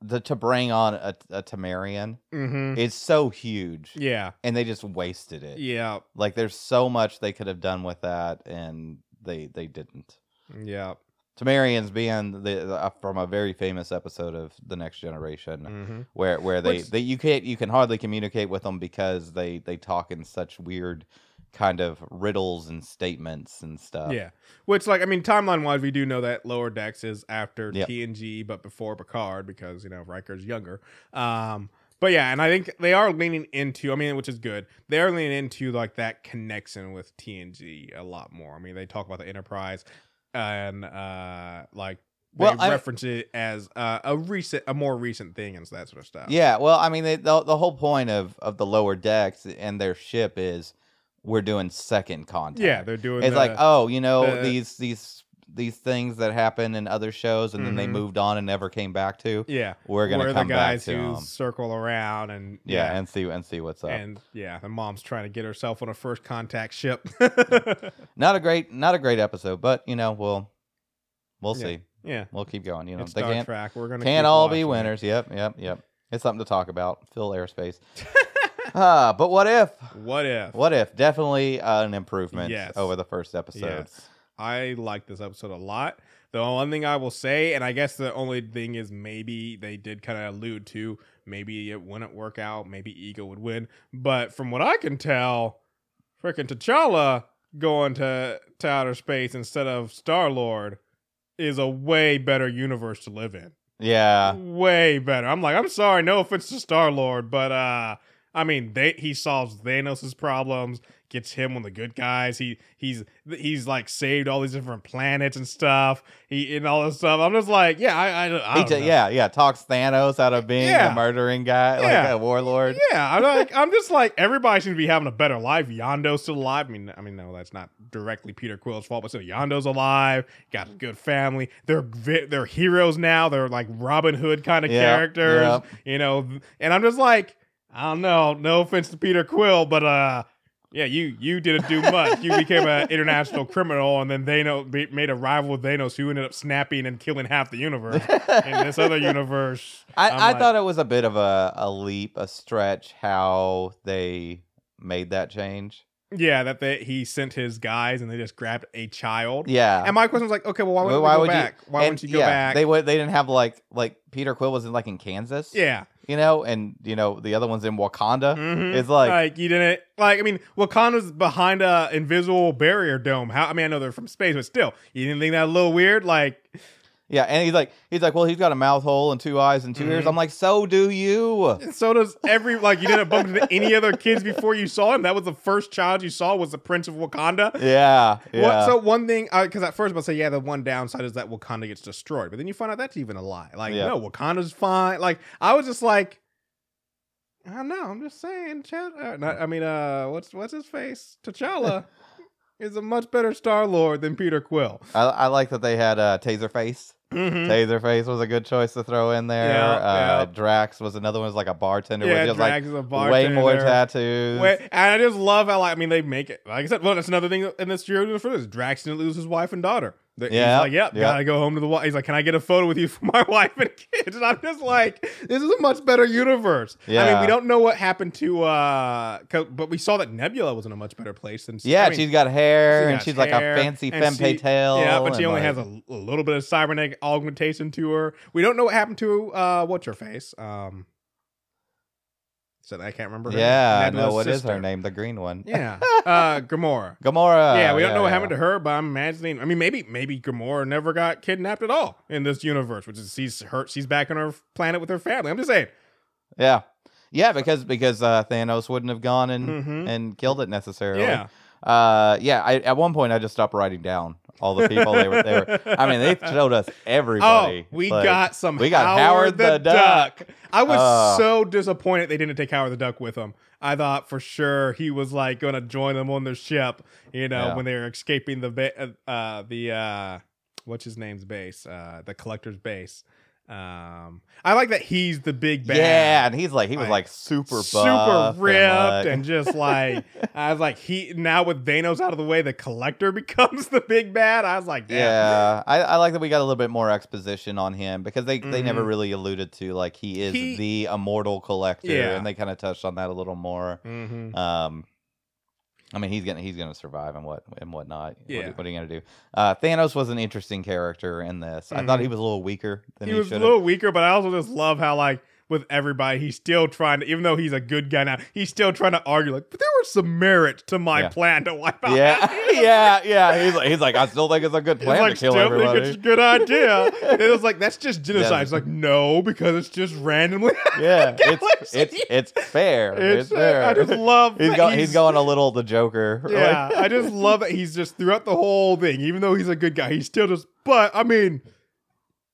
the to bring on a, a Tamarian hmm is so huge, Yeah, and they just wasted it. yeah, Like there's so much they could have done with that, and they they didn't. Yeah. Tamarians being the, uh, from a very famous episode of The Next Generation, hmm where where they, Which- they you can't you can hardly communicate with them because they they talk in such weird kind of riddles and statements and stuff. Yeah. Which, like, I mean, timeline wise, we do know that Lower Decks is after Yep. TNG, but before Picard because, you know, Riker's younger. Um, but yeah, and I think they are leaning into, I mean, which is good. They are leaning into like that connection with TNG a lot more. I mean, they talk about the Enterprise and, uh, like, they Well, I- reference it as uh, a recent, a more recent thing and that sort of stuff. Yeah, well, I mean, they, the the whole point of of the lower decks and their ship is we're doing second contact. Yeah, they're doing. it's the- like, oh, you know, the- these these these things that happen in other shows, and then they Mhm. moved on and never came back to. yeah, We're gonna where come the back guys to who 'em. circle around and Yeah, and see and see what's up. and yeah, the mom's trying to get herself on a first contact ship. *laughs* not a great not a great episode, but you know, we'll we'll Yeah. see. yeah, We'll keep going. You know, it's they can't Trek. We're gonna can't all be it. winners. Yep, yep, yep. It's something to talk about. Fill airspace. *laughs* Ah, but what if? What if? What if? Definitely uh, an improvement Yes. over the first episode. Yes, I like this episode a lot. The one thing I will say, and I guess the only thing is maybe they did kind of allude to maybe it wouldn't work out, maybe Ego would win. But from what I can tell, freaking T'Challa going to, to outer space instead of Star Lord is a way better universe to live in. Yeah. way better. I'm like, I'm sorry, no offense to Star Lord, but uh I mean, they he solves Thanos' problems, gets him on the good guys. He he's he's like saved all these different planets and stuff. He and all this stuff. I'm just like, yeah, I I, I know. yeah, yeah. Talks Thanos out of being Yeah. a murdering guy, Yeah. like a warlord. Yeah, I'm *laughs* like, I'm just like everybody seems to be having a better life. Yondu's still alive. I mean, I mean, no, that's not directly Peter Quill's fault, but still, Yondu's alive. Got a good family. They're vi- they're heroes now. They're like Robin Hood kind of Yeah, characters, yeah. you know. And I'm just like, I don't know. No offense to Peter Quill, but uh, yeah, you you didn't do much. you became an international criminal, and then Thanos made a rival with Thanos, who ended up snapping and killing half the universe. In this other *laughs* universe, I, I'm like- thought it was a bit of a, a leap, a stretch, how they made that change. Yeah, that they he sent his guys and they just grabbed a child. Yeah. And my question was like, okay, well, why Well, wouldn't we go back? Why and, wouldn't you go yeah, back? They would. They didn't have like like Peter Quill was in like in Kansas. yeah. You know, and you know the other one's in Wakanda. Mhm. It's like, you didn't like. I mean, Wakanda's behind a invisible barrier dome. How? I mean, I know they're from space, but still, you didn't think that a little weird? Like, yeah, and he's like, he's like, well, he's got a mouth hole and two eyes and 2 ears. Mhm. I'm like, so do you. and so does every like. You didn't bump into any other kids before you saw him. That was the first child you saw was the Prince of Wakanda. Yeah, yeah. What, so one thing, because at first I was say, yeah, the one downside is that Wakanda gets destroyed, but then you find out that's even a lie. Like, Yeah. no, Wakanda's fine. Like, I was just like, I don't know. I'm just saying, Chad. Uh, not, I mean, uh, what's what's his face? T'Challa *laughs* is a much better Star Lord than Peter Quill. I, I like that they had a uh, Taserface. Mhm. Taserface was a good choice to throw in there. Yeah, uh, yeah. Drax was another one. Was like a bartender. Yeah, just like Drax is a bartender. way more tattoos. And I just love how like I mean they make it like I said. Well, that's another thing in this year for this. Drax didn't lose his wife and daughter. The- Yeah, like, yep, yeah. gotta go home to the wife. He's like, can I get a photo with you for my *laughs* wife and kids? And I'm just like, this is a much better universe. Yeah. I mean, we don't know what happened to, uh, but we saw that Nebula was in a much better place than. yeah, I mean, she's got hair she and she's like a fancy femme she- tail. Yeah, but she only like- has a, a little bit of cybernetic augmentation to her. We don't know what happened to uh, what's her face. Um, So I can't remember. Her Yeah, name. no, Nebula's what is her name? The green one. Yeah, *laughs* uh, Gamora. Gamora. yeah, we don't know what yeah. happened to her, but I'm imagining. I mean, maybe maybe Gamora never got kidnapped at all in this universe, which is she's her she's back on her planet with her family. I'm just saying. Yeah, yeah, because because uh, Thanos wouldn't have gone and Mhm. and killed it necessarily. Yeah. Uh, yeah. I, at one point, I just stopped writing down all the people they were. They were. I mean, they showed us everybody. Oh, we Like, got some. we got Howard, Howard the, the Duck. Duck. I was Uh. so disappointed they didn't take Howard the Duck with them. I thought for sure he was like going to join them on their ship. You know, Yeah. when they were escaping the ba- uh, uh the uh what's his name's base, uh the collector's base. Um, I like that he's the big bad. Yeah, and he's like he was Like, like super buff super ripped and, and, just *laughs* like I was like he now with Thanos out of the way, the collector *laughs* becomes the big bad. I was like. Yeah, I, I like that we got a little bit more exposition on him because they, they never Mhm. really alluded to like he is He- the immortal collector, Yeah. and they kind of touched on that a little more. Mhm. Um, I mean, he's gonna he's gonna survive and what and whatnot. What- Yeah. What, are you gonna do? Uh, Thanos was an interesting character in this. I thought he was a little weaker than he he, was a little weaker, but I also just love how like with everybody, he's still trying to, even though he's a good guy now, he's still trying to argue like, but there was some merit to my Yeah. plan to wipe out. Yeah, *laughs* aliens." yeah, yeah. He's like, he's like, I still think it's a good plan like to kill still think everybody. it's a good idea. *laughs* and it was like that's just genocide. Yeah. It's like no, because it's just randomly. *laughs* yeah, it's it's it's fair. It's, It's, fair. I just love. he's that going he's going a little the Joker. Yeah, Like- I just love that he's just throughout the whole thing, even though he's a good guy, he's still just. But I mean,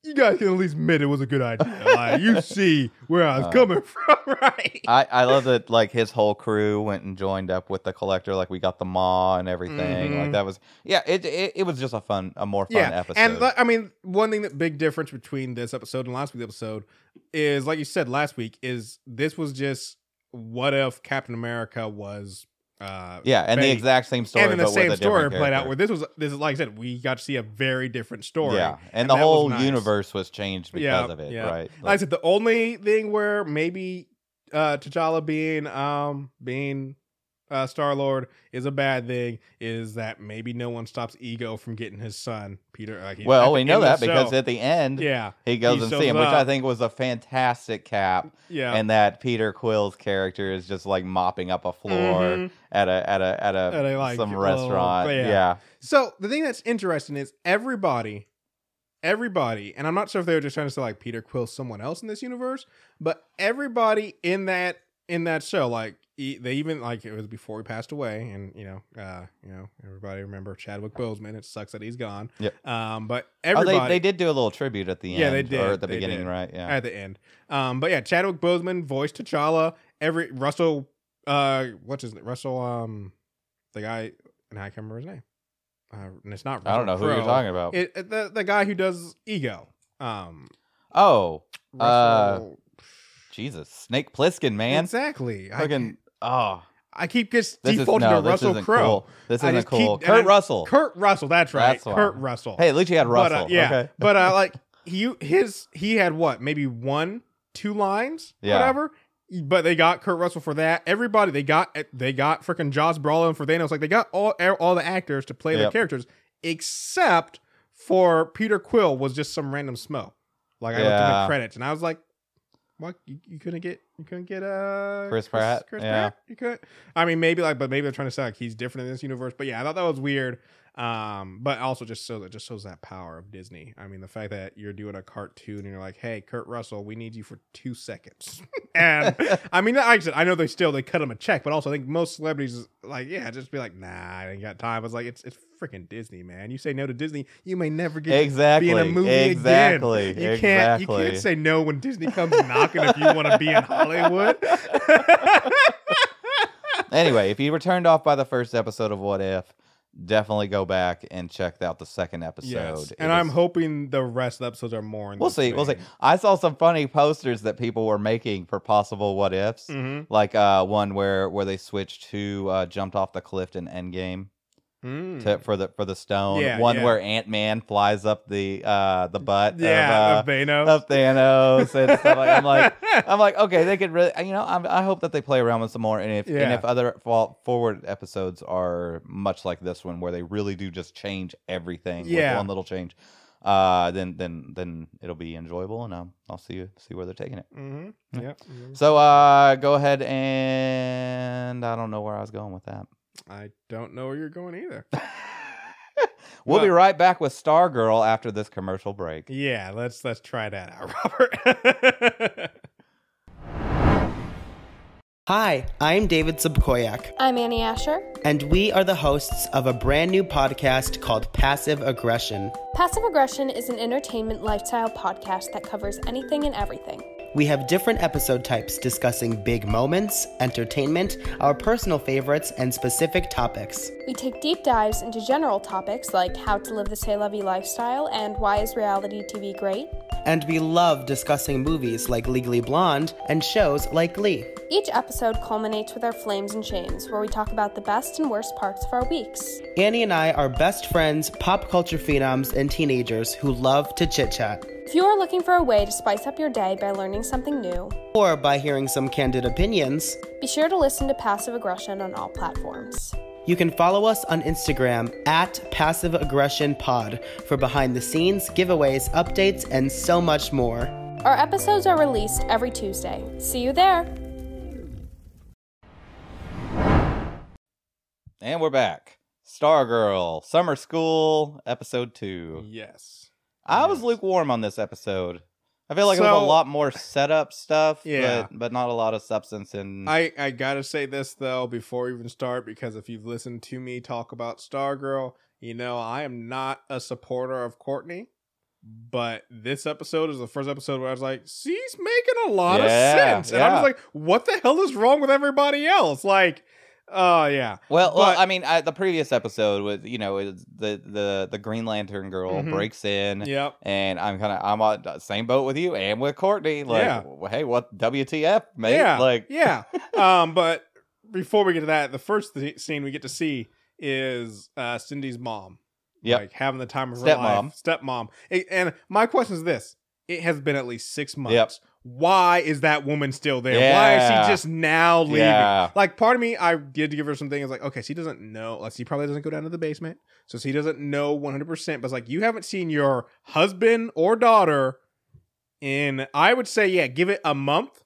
you guys can at least admit it was a good idea. *laughs* Like you see where I was Uh, coming from, *laughs* right? I, I love that like his whole crew went and joined up with the collector like we got the maw and everything like Mhm. that was yeah it, it it was just a fun a more fun yeah, episode and I mean, one thing that big difference between this episode and last week's episode is, like you said last week, is this was just what if Captain America was. Uh, yeah and the exact same story and then the but same with a story played out. Where this was, this is like I said, we got to see a very different story. yeah and, and the that was whole nice. universe was changed because Yeah, of it yeah. right Like I said, the only thing where maybe uh T'Challa being um being uh Star Lord is a bad thing is that maybe no one stops Ego from getting his son Peter. Like, well we know that because show- at the end yeah, he goes he and shows see him which I think was a fantastic cap yeah, and that Peter Quill's character is just like mopping up a floor Mhm. at a at a at a, At a, like, some restaurant yeah. yeah So the thing that's interesting is everybody, everybody, and I'm not sure if they were just trying to say like Peter Quill's someone else in this universe, but everybody in that in that show, like e- they even like it was before he passed away, and you know, uh, you know, everybody remember Chadwick Boseman. It sucks that he's gone. Yep. Um, but oh everybody they, they did do a little tribute at the end Yeah, they did. or at the They beginning did. right yeah at the end. Um, but yeah, Chadwick Boseman voiced T'Challa. Every Russell, uh, what's his name? Russell, um, the guy, and I can't remember his name. Uh, and it's not. I don't know Russell who you're talking about. It, it- the the guy who does Ego. Um, oh, Uh, Russell, Jesus, Snake Plissken, man. exactly. I, Fucking oh, I keep just this is defaulting no, to Russell Crowe. cool. This isn't just keep- cool. Kurt I- Russell. Kurt Russell. That's right. That's. Kurt Russell. Hey, at least you had But, Russell. uh, yeah, Okay. *laughs* but uh, like he his he had what maybe one two lines, Yeah. whatever. But they got Kurt Russell for that. Everybody they got they got freaking Josh Brolin for Thanos. Like they got all all the actors to play their characters, except for Peter Quill was just some random smo. Like I looked in Yeah. the credits and I was like, "What? You, you couldn't get you couldn't get uh Chris Pratt? Chris Yeah. Pratt? You could. I mean, maybe like, but maybe they're trying to say like he's different in this universe. But yeah, I thought that was weird. Um, but also just so that just shows that power of Disney. I mean, the fact that you're doing a cartoon and you're like, "Hey, Kurt Russell, we need you for two seconds," *laughs* and *laughs* I mean, like I said, I know they still they cut him a check, but also I think most celebrities like, yeah, just be like, "Nah, I ain't got time." I was like, "It's it's freaking Disney, man. You say no to Disney, you may never get Exactly. be in a movie exactly. again. You can't you can't say no when Disney comes knocking if you want to be in Hollywood." *laughs* anyway, if you were turned off by the first episode of What If, definitely go back and check out the second episode. Yes, It and I'm hoping the rest of the episodes are more. In We'll see. We'll see. I saw some funny posters that people were making for possible what ifs. Mhm. Like uh, one where where they switched to uh, jumped off the cliff in Endgame Mm. to, for the for the stone. Yeah, one yeah. where Ant Man flies up the uh, the butt yeah, of, uh, Thanos. of Thanos and stuff. Like, I'm like *laughs* I'm like okay, they could really you know I'm, I hope that they play around with some more and if and if other fall, forward episodes are much like this one where they really do just change everything Yeah. with one little change. uh, then then then it'll be enjoyable, and um, I'll see you see where they're taking it. Mm-hmm. Yeah. Yep. So uh, go ahead and I don't know where I was going with that. I don't know where you're going either. *laughs* We'll be right back with Stargirl after this commercial break. yeah, let's let's try that out, *laughs* Robert. Hi, I'm David Subkoyak, I'm Annie Asher. and we are the hosts of a brand new podcast called Passive Aggression. Passive Aggression is an entertainment lifestyle podcast that covers anything and everything. We have different episode types discussing big moments, entertainment, our personal favorites, and specific topics. We take deep dives into general topics like how to live the say lovey lifestyle and why is reality TV great. And we love discussing movies like Legally Blonde and shows like Glee. Each episode culminates with our Flames and Shames, where we talk about the best and worst parts of our weeks. Annie and I are best friends, pop culture phenoms, and teenagers who love to chit chat. If you are looking for a way to spice up your day by learning something new, Or by hearing some candid opinions, be sure to listen to Passive Aggression on all platforms. You can follow us on Instagram at Passive Aggression Pod for behind the scenes, giveaways, updates, and so much more. Our episodes are released every Tuesday. See you there! And we're back. Stargirl, Summer School, episode two. yes. I was lukewarm on this episode. I feel like it was a lot more setup stuff, Yeah. but but not a lot of substance And I, I gotta say this though before we even start because if you've listened to me talk about Stargirl, you know I am not a supporter of Courtney. But this episode is the first episode where I was like, she's making a lot Yeah, of sense. And I yeah. was like, what the hell is wrong with everybody else? Like, oh yeah. Well, well, I mean, I, the previous episode was, you know, is the the the Green Lantern girl Mhm. breaks in, Yep. and I'm kind of I'm on the same boat with you and with Courtney. Like, Yeah. hey, what WTF, mate? Yeah. Like, yeah. *laughs* Um, but before we get to that, the first th- scene we get to see is uh Cindy's mom. Yep. Like having the time of her Stepmom. life. Stepmom. It- and my question is this. It has been at least six months. Yep. Why is that woman still there? Why is she just now leaving? Yeah. Like part of me, I did give her some things like, okay, she doesn't know. Like she probably doesn't go down to the basement. So she doesn't know 100%. But it's like, you haven't seen your husband or daughter in, I would say, yeah, give it a month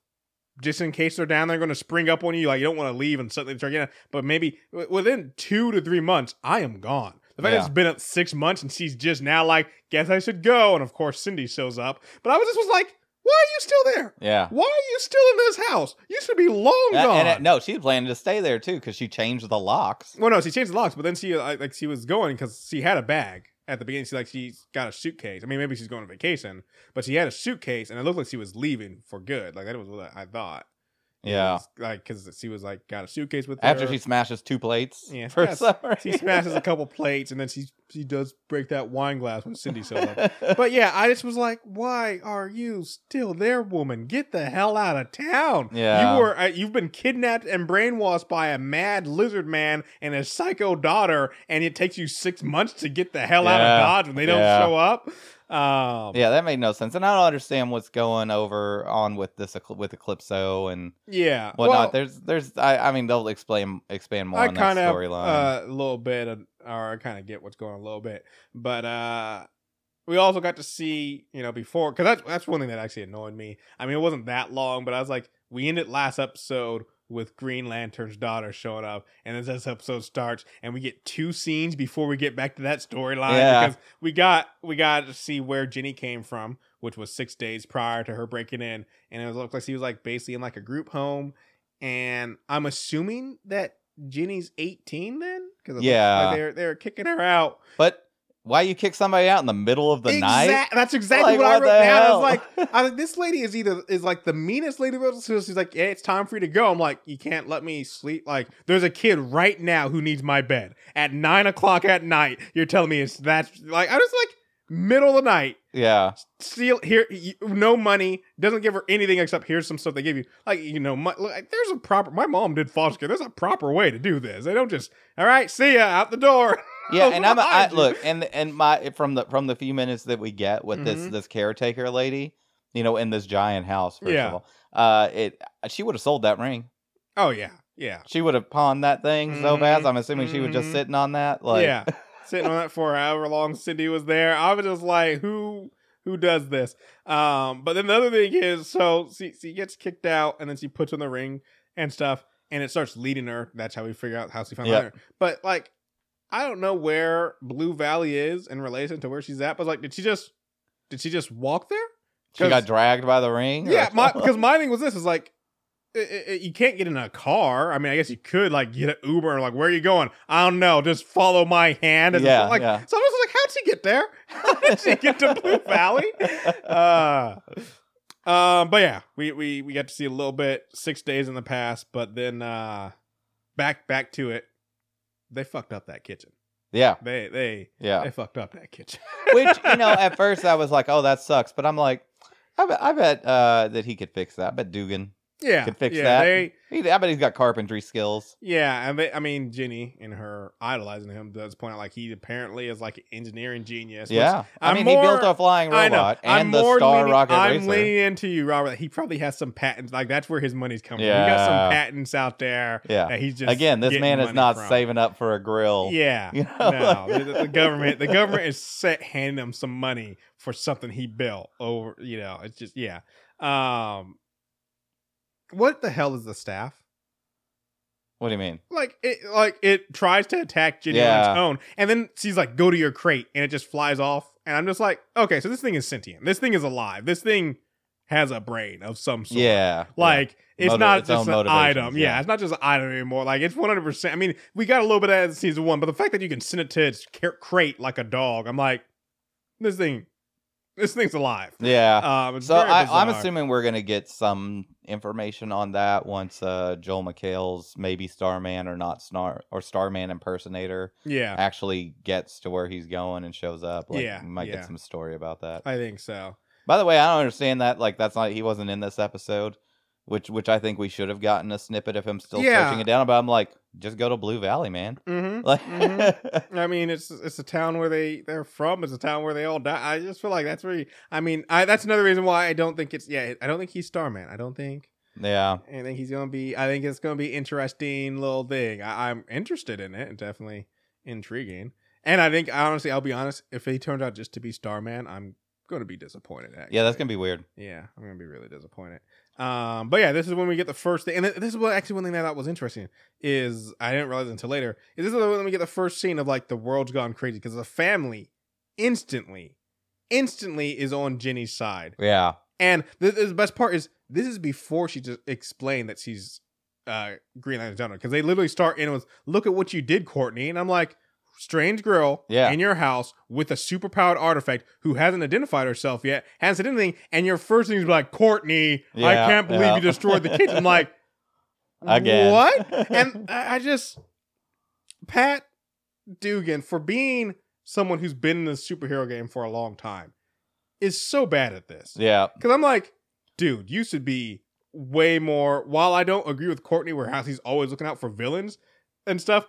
just in case they're down there going to spring up on you. Like you don't want to leave and suddenly start getting. But maybe within two to three months, I am gone. The fact that Yeah. it's been uh, six months and she's just now like, guess I should go. And of course, Cindy shows up. But I was just was like, why are you still there? yeah. Why are you still in this house? You should be long Uh, gone. and no, she planned to stay there too because she changed the locks. Well, no, she changed the locks, but then she uh, like she was going because she had a bag at the beginning. She like she's got a suitcase. I mean, maybe she's going on vacation, but she had a suitcase, and it looked like she was leaving for good. Like that was what I thought. Yeah. like because she was like got a suitcase with her. After her. she smashes two plates Yeah, for yes. some *laughs* she smashes a couple plates, and then she she does break that wine glass when Cindy shows up. *laughs* But yeah, I just was like, why are you still there, woman? Get the hell out of town. Yeah. You were uh, you've been kidnapped and brainwashed by a mad lizard man and his psycho daughter, and it takes you six months to get the hell out of Dodge when they don't Yeah. show up. Um, yeah, that made no sense, and I don't understand what's going over on with this with Eclipso and yeah. whatnot. Well, there's, there's, I, I mean, they'll explain expand more I on that storyline. uh, a little bit, of, or I kind of get what's going on a little bit, but uh, we also got to see, you know, before because that's that's one thing that actually annoyed me. I mean, it wasn't that long, but I was like, we ended last episode with Green Lantern's daughter showing up, and as this episode starts, and we get two scenes before we get back to that storyline Yeah. because we got we got to see where Jenny came from, which was six days prior to her breaking in, and it looked like she was like basically in like a group home, and I'm assuming that Jenny's 18 then, because Yeah. like they're they're kicking her out. but why you kick somebody out in the middle of the night? That's exactly Like, what, I what wrote the down. I was like, *laughs* I was like, this lady is either is like the meanest lady. she's like, yeah, it's time for you to go. I'm like, you can't let me sleep. Like, there's a kid right now who needs my bed at nine o'clock at night. You're telling me it's that like I was like middle of the night. Yeah, Steal here, no money. Doesn't give her anything except here's some stuff they give you. Like you know, my, like, there's a proper. My mom did foster care. There's a proper way to do this. They don't just all right, see ya out the door. *laughs* yeah, and I'm I, look, and and my from the from the few minutes that we get with this Mhm. this caretaker lady, you know, in this giant house. First Yeah. of all, uh, it she would have sold that ring. Oh yeah, yeah. She would have pawned that thing so Mhm, fast. I'm assuming she was just mhm. sitting on that. Like, yeah. sitting on that for however long Cindy was there. I was just like, who who does this? Um, but then the other thing is, so she, she gets kicked out, and then she puts on the ring and stuff, and it starts leading her. That's how we figure out how she found her. But like, I don't know where Blue Valley is in relation to where she's at. But like, did she just did she just walk there? She got dragged by the ring. yeah, my, because my thing was this is like, i i you can't get in a car. I mean, I guess you could like get an Uber. Like, where are you going? I don't know. Just follow my hand. And Yeah, like, yeah. so I was like, how'd she get there? *laughs* How did she get to Blue Valley? Uh, um, but yeah, we we we got to see a little bit six days in the past, but then uh, back back to it. They fucked up that kitchen. yeah, They they yeah. they fucked up that kitchen. *laughs* Which you know, at *laughs* first I was like, "Oh, that sucks," but I'm like, I bet, I bet uh, that he could fix that. I bet Dugan yeah, could fix yeah, that. They He, I bet he's got carpentry skills. Yeah, and they, I mean, Jenny in her idolizing him does point out like he apparently is like an engineering genius. Yeah, I I'm mean, he built a flying I robot I'm and the more Star leaning, Rocket I'm Racer. leaning into you, Robert. He probably has some patents. Like that's where his money's coming. from. He got some patents out there. Yeah. that he's just Again, this man is not from. saving up for a grill. Yeah, *laughs* You know, no, the, the government, the government is set handing him some money for something he built. Over, you know, it's just yeah. Um, what the hell is the staff? What do you mean? like it like it tries to attack Jenny on its own and then she's like go to your crate and it just flies off and i'm just like okay so this thing is sentient this thing is alive this thing has a brain of some sort Yeah, like it's Motiv- not its just an item yeah. yeah. it's not just an item anymore like it's 100% i mean we got a little bit of that in season one but the fact that you can send it to its crate like a dog i'm like this thing this thing's alive yeah. um so I, I'm assuming we're gonna get some information on that once uh, Joel McHale's maybe Starman or not Star or Starman impersonator yeah actually gets to where he's going and shows up. Like, Yeah, we might yeah. get some story about that. i think so By the way, I don't understand that. Like, that's not he wasn't in this episode, which which I think we should have gotten a snippet of him still Yeah. searching it down. But I'm like, just go to Blue Valley, man. mm-hmm *laughs* Like, Mhm. I mean, it's it's a town where they they're from. It's a town where they all die. I just feel like that's where. He, I mean, I that's another reason why I don't think it's. Yeah, I don't think he's Starman. I don't think. yeah, I think he's gonna be. I think it's gonna be interesting little thing. I, I'm interested in it. and Definitely intriguing. And I think honestly, I'll be honest. If he turns out just to be Starman, I'm gonna be disappointed. Actually. yeah, that's gonna be weird. Yeah, I'm gonna be really disappointed. Um, but yeah, this is when we get the first thing, and this is what actually one thing that I thought was interesting is I didn't realize until later. Is this is when we get the first scene of like the world's gone crazy because the family instantly, instantly is on Jenny's side, Yeah, and the, the best part is this is before she just explained that she's uh Green Lantern because they literally start in with "Look at what you did, Courtney," and I'm like. Strange girl Yeah. in your house with a superpowered artifact who hasn't identified herself yet, hasn't said anything, and your first thing is like, Courtney, I can't believe yeah. you destroyed the kitchen. I'm like, *laughs* Again. What? *laughs* And I just Pat Dugan for being someone who's been in the superhero game for a long time is so bad at this. yeah, Because I'm like, dude, you should be way more. While I don't agree with Courtney, where he's always looking out for villains and stuff,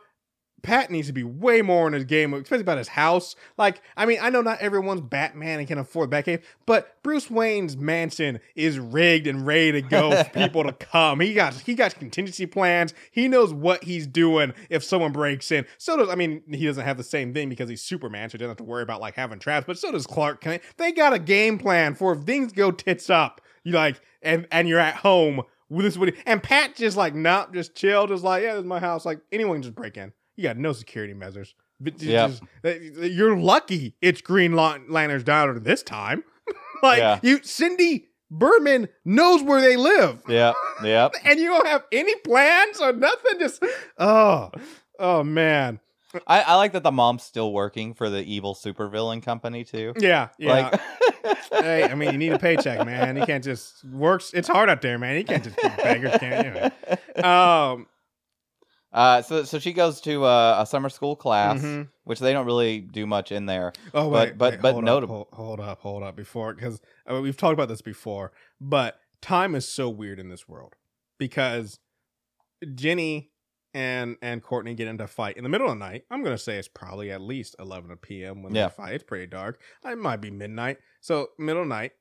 Pat needs to be way more in his game, especially about his house. Like, I mean, I know not everyone's Batman and can afford Batcave, but Bruce Wayne's mansion is rigged and ready to go for *laughs* people to come. He got he got contingency plans. He knows what he's doing if someone breaks in. So does I mean, he doesn't have the same thing because he's Superman, so he doesn't have to worry about like having traps. But so does Clark Kent. They got a game plan for if things go tits up. You like and and you're at home. With this, and Pat just like not just chill, just like yeah, this is my house. Like anyone can just break in. You got no security measures. But Yep. just- uh, you're lucky it's Green Lan- Lantern's daughter this time. *laughs* like Yeah. you, Cindy Burman knows where they live, yeah, yeah. *laughs* and you don't have any plans or nothing. Just oh, oh man, I, I like that the mom's still working for the evil supervillain company too. yeah, yeah. Like, *laughs* hey, I mean, you need a paycheck, man. You can't just works. It's hard out there, man. You can't just be beggars, can't you? Um, uh, so so she goes to uh, a summer school class, Mhm. which they don't really do much in there. Oh, But- wait, but- wait, but hold notable- Up, hold, hold up, hold up. Before, because I mean, we've talked about this before, but time is so weird in this world because Jenny and and Courtney get into a fight in the middle of the night. I'm gonna say it's probably at least 11 p.m. when Yeah. they fight. It's pretty dark. It might be midnight. So middle of the night,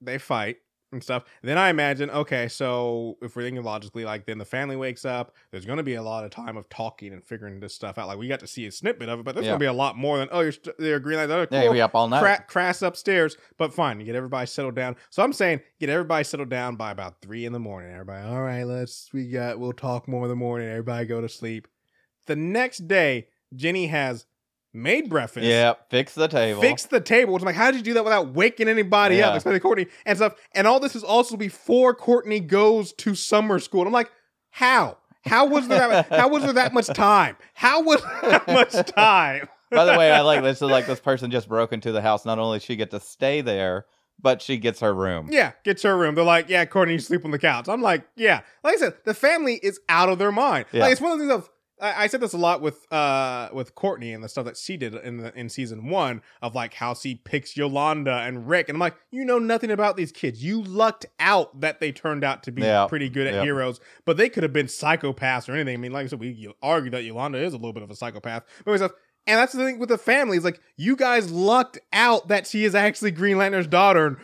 they fight. And stuff. Then I imagine, okay, so if we're thinking logically, like then the family wakes up, there's going to be a lot of time of talking and figuring this stuff out. Like we got to see a snippet of it, but there's Yeah. going to be a lot more than oh you're st- they're Green Lantern. Oh, Yeah, cool. you'll be up all night. Cra- crass upstairs, but fine. You get everybody settled down. So I'm saying get everybody settled down by about three in the morning. Everybody, all right, let's we got we'll talk more in the morning. Everybody go to sleep. The next day, Jenny has made breakfast. Yeah, fix the table. Fix the table. Which I'm like, how did you do that without waking anybody up, Yeah. especially Courtney and stuff? And all this is also before Courtney goes to summer school. And I'm like, how? How was there that, how was there that much time? How was that much *laughs* time? By the way, I like this. So like this person just broke into the house. Not only she get to stay there, but she gets her room. Yeah, gets her room. They're like, yeah, Courtney, you sleep on the couch. I'm like, yeah. Like I said, the family is out of their mind. Yeah. Like it's one of the things of I, I said this a lot with uh with Courtney and the stuff that she did in the in season one of like how she picks Yolanda and Rick. And I'm like, you know nothing about these kids. You lucked out that they turned out to be Yeah. pretty good at Yep. heroes, but they could have been psychopaths or anything. I mean, like I said, we argue that Yolanda is a little bit of a psychopath. But stuff. And that's the thing with the family. Is like you guys lucked out that she is actually Green Lantern's daughter.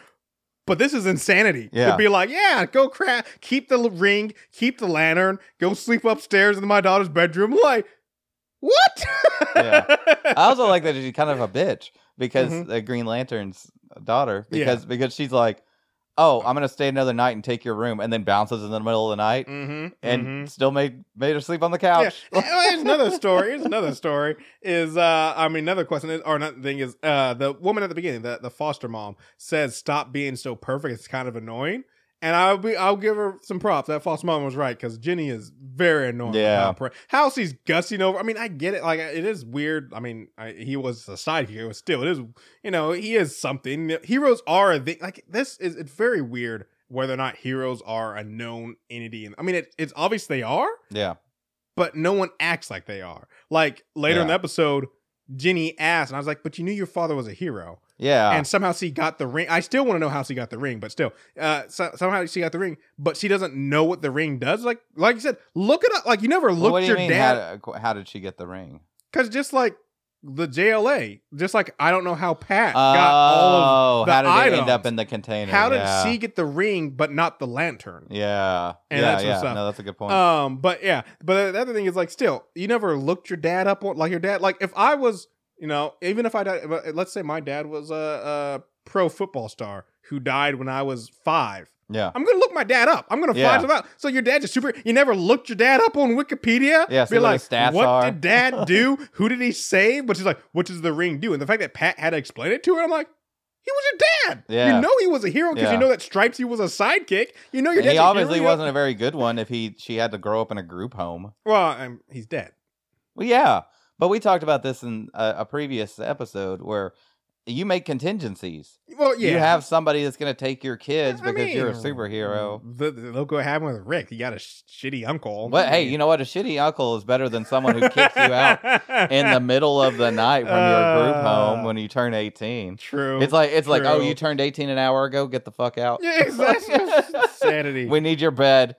But this is insanity. Yeah. To be like, yeah, go crap, keep the ring, keep the lantern, go sleep upstairs in my daughter's bedroom. Like, what? Yeah. *laughs* I also like that she's kind of a bitch because Mhm. the Green Lantern's daughter Yeah. because because she's like, oh, I'm gonna stay another night and take your room, and then bounces in the middle of the night mm-hmm, and still made made her sleep on the yeah. couch. Well, Here's another story. Here's another story. Is uh, I mean, another question is, or another thing is, uh, the woman at the beginning, the the foster mom, says, "Stop being so perfect. It's kind of annoying." And I'll be, I'll give her some props. That false mom was right because Jenny is very annoying. Yeah. How, she's gussing over. I mean, I get it. Like it is weird. I mean, I, he was a side hero, but still, it is. You know, he is something. Heroes are a thing. Like this is. It's very weird whether or not heroes are a known entity. And I mean, it, it's obvious they are yeah, but no one acts like they are. Like later in the episode, Jenny asked, and I was like, "But you knew your father was a hero, yeah. and somehow she got the ring." I still want to know how she got the ring, but still, uh, so, somehow she got the ring, but she doesn't know what the ring does. Like, like you said, look it up. Like you never Well, looked do you your mean? dad How, how did she get the ring? because just like the JLA, just like I don't know how Pat got all Oh, of the how did items. end up in the container? how did yeah. she get the ring but not the lantern? Yeah, And yeah, that's yeah. what's up. No, that's a good point. Um, but yeah, but the other thing is like, still, you never looked your dad up on like your dad. Like if I was, you know, even if I died, let's say my dad was a, a pro football star who died when I was five. yeah, I'm gonna look my dad up. I'm gonna Yeah. find out. So your dad's a super. You never looked your dad up on Wikipedia. Yeah, be what like, what are." did dad *laughs* do? Who did he save? But she's like, what does the ring do? And the fact that Pat had to explain it to her, I'm like. He was your dad. Yeah. You know he was a hero because Yeah. you know that Stripesy was a sidekick. You know your dad. he obviously hero. wasn't a very good one if he she had to grow up in a group home. Well, um, he's dead. Well, yeah, but we talked about this in a, a previous episode where you make contingencies. Well, yeah. You have somebody that's going to take your kids I because you're a superhero. The, the, look what happened with Rick. He got a sh- shitty uncle. Well, hey, you know what? A shitty uncle is better than someone who kicks you out in the *laughs* middle of the night from your group home Uh, when you turn 18. True. It's like it's like, oh, you turned 18 an hour ago. Get the fuck out. Yeah, exactly. *laughs* Insanity. We need your bed.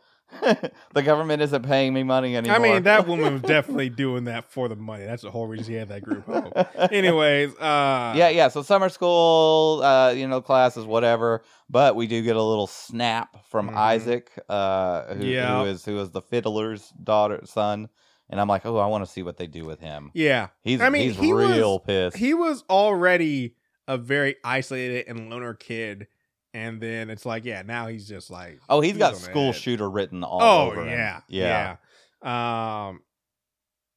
The government isn't paying me money anymore. I mean, that woman was definitely doing that for the money. That's the whole reason she had that group home. *laughs* Anyways, uh, yeah, yeah. So summer school, uh, you know, classes, whatever. But we do get a little snap from Mhm. Isaac, uh, who, Yeah. who is who is the fiddler's daughter son, and I'm like, oh, I want to see what they do with him. yeah. He's I mean, he's he was- real pissed. He was already a very isolated and loner kid, and then it's like, yeah, now he's just like, oh, he's got school edge. shooter written all Oh over him. yeah, yeah, yeah. Um,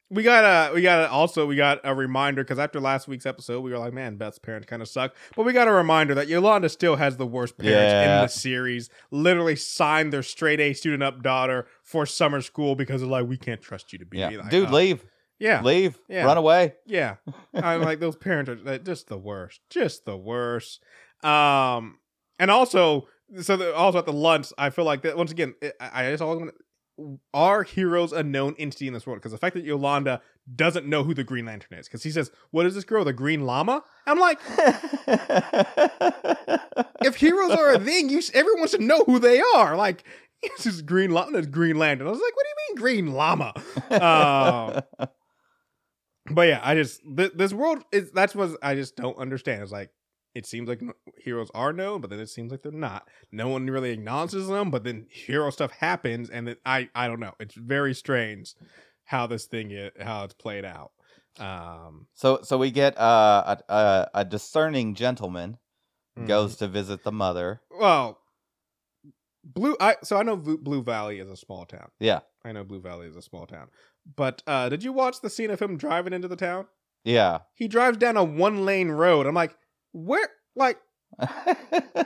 we got a we got a, also we got a reminder because after last week's episode we were like, man, Beth's parents kind of suck, but we got a reminder that Yolanda still has the worst parents in the series. Literally signed their straight A student up daughter for summer school because they're like, we can't trust you to be yeah. like, Dude, oh. leave, yeah, leave, Yeah. run away. yeah. I'm like those parents are just the worst, just the worst. Um, and also, so the, also at the lunch, I feel like that once again, I, I just always want are heroes a known entity in this world? Because the fact that Yolanda doesn't know who the Green Lantern is, because he says, "What is this girl? The Green Llama?" I'm like, if heroes are a thing, you everyone should know who they are. Like, *laughs* this is Green Llama, Green Lantern. I was like, what do you mean Green Llama? Um, *laughs* but yeah, I just th- this world is that's what I just don't understand. It's like it seems like heroes are known, but then it seems like they're not. No one really acknowledges them, but then hero stuff happens, and then I I don't know. It's very strange how this thing is how it's played out. Um, So so we get uh, a, a a discerning gentleman mhm. goes to visit the mother. well. Blue, I so I know Blue, Blue Valley is a small town. Yeah. I know Blue Valley is a small town. But uh did you watch the scene of him driving into the town? Yeah. He drives down a one lane road. I'm like, where like *laughs* like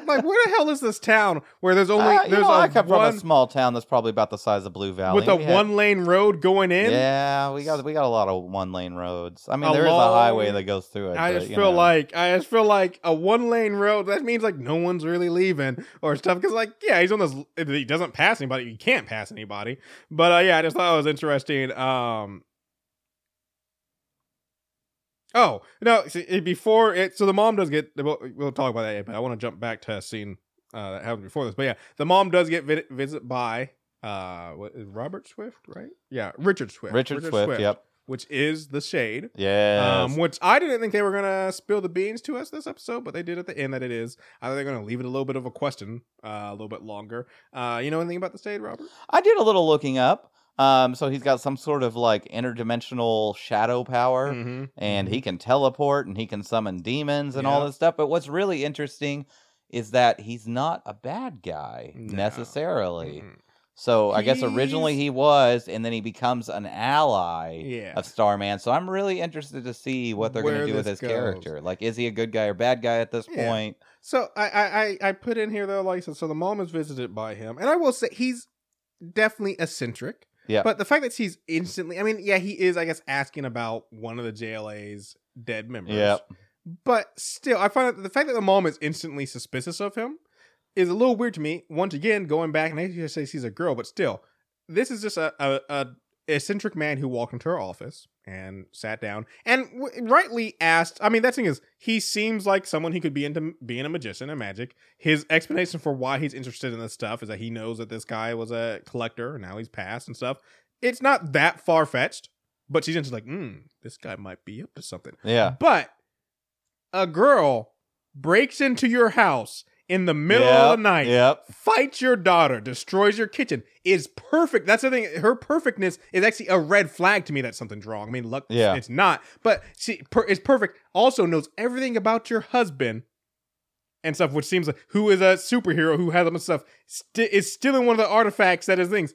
where the hell is this town where there's only Uh, you there's know, a I come from a small town that's probably about the size of Blue Valley. with a had- one lane road going in? Yeah, we got we got a lot of one lane roads. I mean, A there is a highway that goes through it. I but, just feel know. like I just feel like a one lane road. That means like no one's really leaving or stuff. Because like yeah, he's on this. He doesn't pass anybody. He can't pass anybody. But uh, yeah, I just thought it was interesting. Um. Oh no! see, eh, Before it, so the mom does get. We'll, we'll talk about that, but I want to jump back to a scene uh, that happened before this. But yeah, the mom does get vi- visit by uh, what is Robert Swift, right? Yeah, Richard Swift. Richard, Swift, Yep. Which is the Shade. Yeah. Um, which I didn't think they were gonna spill the beans to us this episode, but they did at the end. That it is. I think they're gonna leave it a little bit of a question, uh, a little bit longer. Uh, you know anything about the state, Robert? I did a little looking up. Um, so he's got some sort of like interdimensional shadow power. Mm-hmm. and he can teleport and he can summon demons and all this stuff. But what's really interesting is that he's not a bad guy No. necessarily. Mhm. So I guess originally he was, and then he becomes an ally Yeah. of Starman. So I'm really interested to see what they're going to do with his goes. character. Like, is he a good guy or bad guy at this Yeah. point? So I, I I I put in here though, like so, so the mom is visited by him, and I will say he's definitely eccentric. Yeah. But the fact that she's instantly, I mean, yeah, he is, I guess, asking about one of the JLA's dead members. Yeah. But still, I find that the fact that the mom is instantly suspicious of him is a little weird to me. Once again, going back, and I say she's a girl, but still, this is just a, a, a eccentric man who walked into her office and sat down and w- rightly asked. I mean, that thing is, he seems like someone he could be into being a magician and magic. His explanation for why he's interested in this stuff is that he knows that this guy was a collector and now he's passed and stuff. It's not that far fetched, but she's just like, hmm, this guy might be up to something. Yeah. But a girl breaks into your house in the middle of the night, Yep. fights your daughter, destroys your kitchen, is perfect. That's the thing. Her perfectness is actually a red flag to me that something's wrong. I mean, look, Yeah. it's not, but she per, is perfect. Also knows everything about your husband and stuff, which seems like who is a superhero who has them and stuff, st- is stealing one of the artifacts that is things.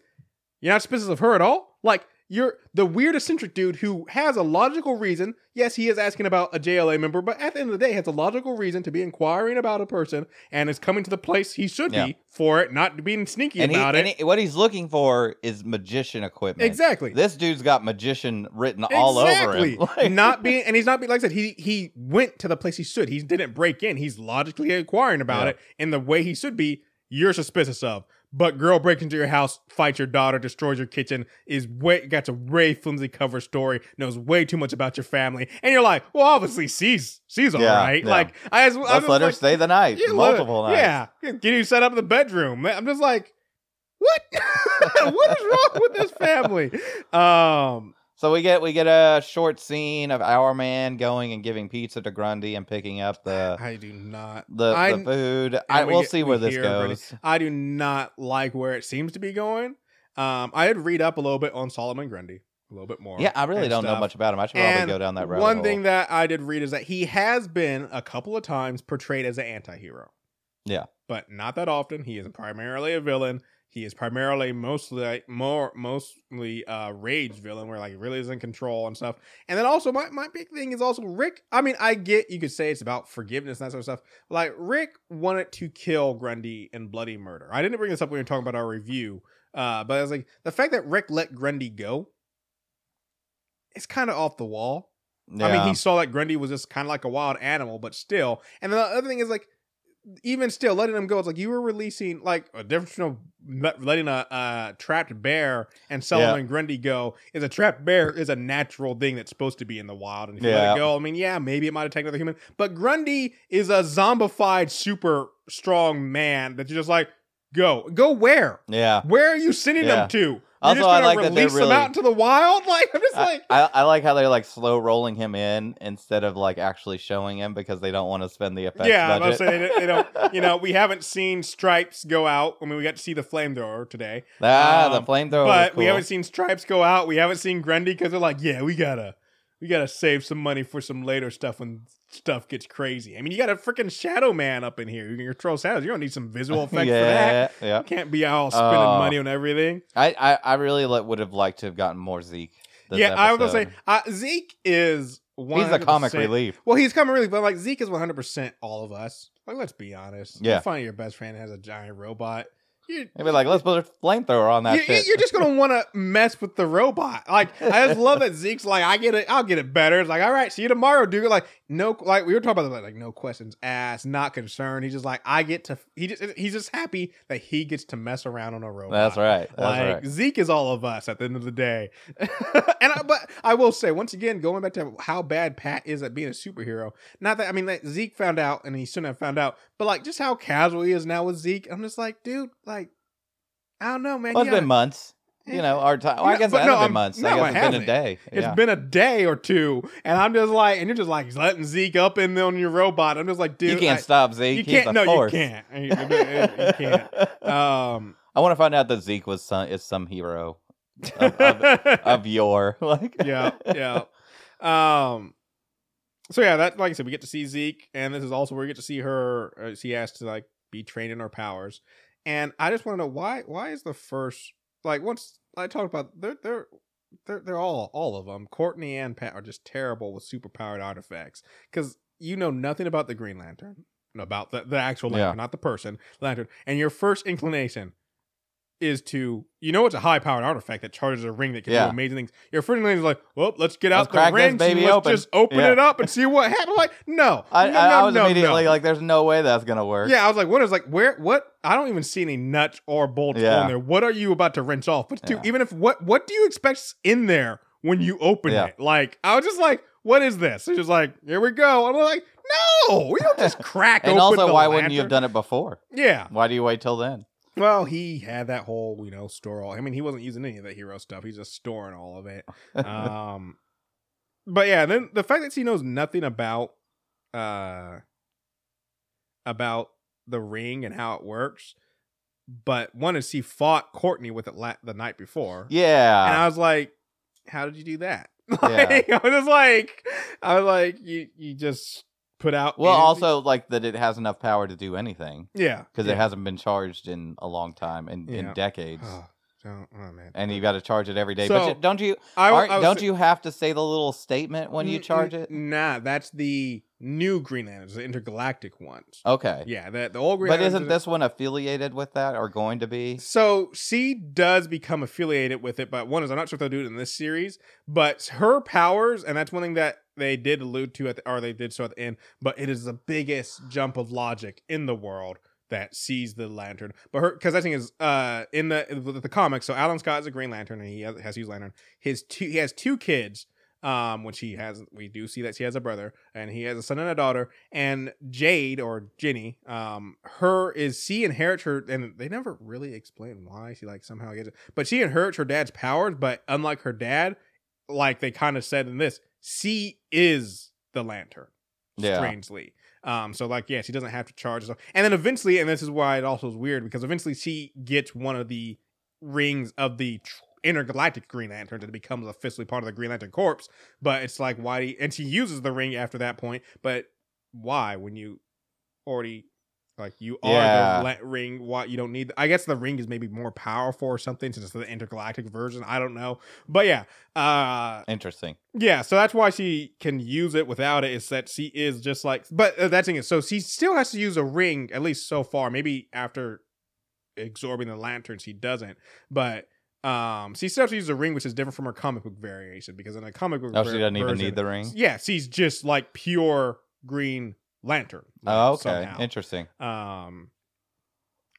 You're not suspicious of her at all. Like you're the weird eccentric dude who has a logical reason. Yes, he is asking about a JLA member, but at the end of the day, has a logical reason to be inquiring about a person and is coming to the place he should Yeah. be for it, not being sneaky And, he, about and it. he- what he's looking for is magician equipment. exactly. This dude's got magician written all over him. *laughs* Like- not being, *laughs* and he's not being like I said. He he went to the place he should. He didn't break in. He's logically inquiring about Yeah. it in the way he should be. You're suspicious of, but girl breaks into your house, fights your daughter, destroys your kitchen, is way got a way flimsy cover story, knows way too much about your family, and you're like, well, obviously she's she's all Yeah, right. yeah. Like I just, I'm Let's just let her stay the night, yeah, let multiple nights. Yeah, get you set up in the bedroom. I'm just like, what? *laughs* what is wrong with this family? Um, So we get we get a short scene of our man going and giving pizza to Grundy and picking up the I do not. the, I, the food. I we we'll get- see we where this hear already. goes. I do not like where it seems to be going. Um, I had read up a little bit on Solomon Grundy, a little bit more. Yeah, I really don't know much about him. I should And probably go down that road. One thing that I did read is that he has been a couple of times portrayed as an anti-hero. Yeah. But not that often. He is primarily a villain. He is primarily mostly like, more mostly uh rage villain where like he really is in control and stuff. And then also my, my big thing is also Rick. I mean, I get you could say it's about forgiveness and that sort of stuff. Like Rick wanted to kill Grundy in bloody murder. I didn't bring this up when we were talking about our review. Uh, but I was like, the fact that Rick let Grundy go, it's kind of off the wall. Yeah. I mean, he saw that Grundy was just kind of like a wild animal, but still. And the other thing is like, even still, letting them go. It's like you were releasing like a difference from letting a, a trapped bear and Solomon Grundy go. Is a trapped bear is a natural thing that's supposed to be in the wild, and if you let it go, I mean, yeah, maybe it might attack another human, but Grundy is a zombified, super strong man that you're just like, go, go where? yeah. Where are you sending Yeah. them to? Also, just I like that they're him really- out into the wild. *laughs* Like I'm just I, like, I, I like how they're like slow rolling him in instead of like actually showing him because they don't want to spend the effects yeah, budget. was saying they, they don't. *laughs* You know, we haven't seen Stripes go out. I mean, we got to see the flamethrower today. ah, the Um, flamethrower. but was we haven't seen Stripes go out. We haven't seen Grundy because they're like, yeah, we gotta, we gotta save some money for some later stuff when stuff gets crazy. I mean, you got a freaking Shadow Man up in here. You can control shadows. You don't need some visual *laughs* effects yeah, for that. yeah. You can't be all spending Oh. money on everything. I, I, I really would have liked to have gotten more Zeke. Yeah, I was gonna say uh, Zeke is. 100%, he's the comic relief. Well, he's comic relief, but like Zeke is one hundred percent all of us. Like, let's be honest. Yeah. you find your best friend has a giant robot. You, Maybe like let's put a flamethrower on that you, shit. you're just gonna *laughs* want to mess with the robot. Like I just love that Zeke's like, I get it, I'll get it better. It's like, all right, see you tomorrow, dude. Like no, like we were talking about like, like no questions asked, not concerned. He's just like, I get to. He just he's just happy that he gets to mess around on a robot. That's right. That's like right. Zeke is all of us at the end of the day. *laughs* and I, but I will say once again, going back to how bad Pat is at being a superhero. Not that I mean that Zeke found out and he shouldn't have found out, but like just how casual he is now with Zeke. I'm just like, dude, like I don't know, man. Well, it's been months. You know, our time. Well, I guess it hasn't no, been months. no, I it guess it's been a day. It's yeah. been a day or two, and I'm just like, and you're just like letting Zeke up in on your robot. I'm just like, dude, you can't I- stop Zeke. You can't. No, force. you can't. You, you can't. *laughs* Um, I want to find out that Zeke was some, is some hero of, of, *laughs* of yore. Like, yeah, yeah. *laughs* Um, so yeah, that like I said, we get to see Zeke, and this is also where we get to see her. Uh, she has to like be trained in her powers, and I just want to know why. Why is the first like once I talked about they're they're they're they're all all of them. Courtney and Pat are just terrible with super powered artifacts because you know nothing about the Green Lantern, about the the actual Yeah. lantern, not the person lantern, and your first inclination is to you know it's a high powered artifact that charges a ring that can Yeah. do amazing things. Your friend is like, well, let's get Let's out the ring, baby let's open. just open Yeah. it up and see what happens. Like, no, I, no, I, no, I was no, immediately no. like, "There's no way that's gonna work." Yeah, I was like, what is like where what I don't even see any nuts or bolts Yeah. on there. What are you about to wrench off? But Yeah. even if what what do you expect's in there when you open it? Like I was just like, what is this? It's just like, here we go. I'm like, no, we don't just *laughs* crack it. and also, why wouldn't you have done it before? Yeah. Why do you wait till then? Well, he had that whole, you know, store all. I mean, he wasn't using any of the hero stuff. He's just storing all of it. um, *laughs* but yeah, then the fact that he knows nothing about, uh, about the ring and how it works, but one is she fought Courtney with it la- the night before, Yeah, and I was like, how did you do that? *laughs* Like, I was just like, I was like, you you just put out. well, energy- also like that it has enough power to do anything yeah, because yeah. it hasn't been charged in a long time in, Yeah. in decades, Oh, don't- oh, man. and you got to charge it every day. So, but don't you? I, I don't sa- you have to say the little statement when you mm, mm, charge n- it? Nah, that's the new Green Lanterns, the intergalactic ones. Okay, Yeah, the, the old Green but Lanterns isn't this one affiliated with that or going to be? So she does become affiliated with it, but one is I'm not sure if they'll do it in this series. But her powers, and that's one thing that they did allude to at the, or they did so at the end. But it is the biggest jump of logic in the world that sees the lantern. But her, because I think is uh in the the, the comics. So Alan Scott is a Green Lantern, and he has, has used lantern. His two he has two kids. Um, which he has, we do see that she has a brother, and he has a son and a daughter. And Jade or Jenny, um, her is she inherits her, and they never really explain why she like somehow gets it, but she inherits her dad's powers. But unlike her dad, like they kind of said in this, she is the lantern. Yeah. Strangely, um, so like yeah, she doesn't have to charge herself. And then eventually, and this is why it also is weird because eventually she gets one of the rings of the tr- intergalactic Green Lantern and becomes officially part of the Green Lantern Corps. But it's like why? do you- and she uses the ring after that point. But why when you already like you are Yeah. the ring? Why you don't need? I guess the ring is maybe more powerful or something since it's the intergalactic version. I don't know. But yeah, uh, Interesting. yeah, so that's why she can use it without it. Is that she is just like, but uh, that thing is so she still has to use a ring at least so far. Maybe after absorbing the lantern, she doesn't. But um, she still has to use a ring, which is different from her comic book variation because in a comic book, Oh, she doesn't even version- need the ring. Yeah, she's just like pure Green Lantern. Oh, okay. somehow. Interesting. Um,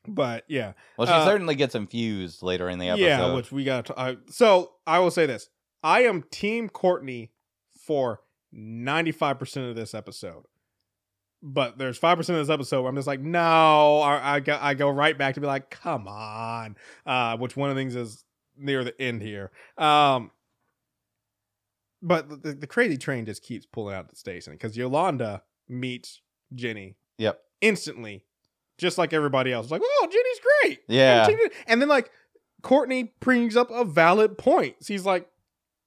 but yeah, Well, she Uh, certainly gets infused later in the episode. yeah, which we got to. Uh, so I will say this: I am Team Courtney for ninety five percent of this episode. But there's five percent of this episode where I'm just like, no, I, I go, I go right back to be like, come on. Uh, which one of the things is near the end here. Um, but the, the crazy train just keeps pulling out the station because Yolanda meets Jenny Yep. instantly, just like everybody else. Like, oh, Jenny's great. Yeah. And, then like Courtney brings up a valid point. She's like,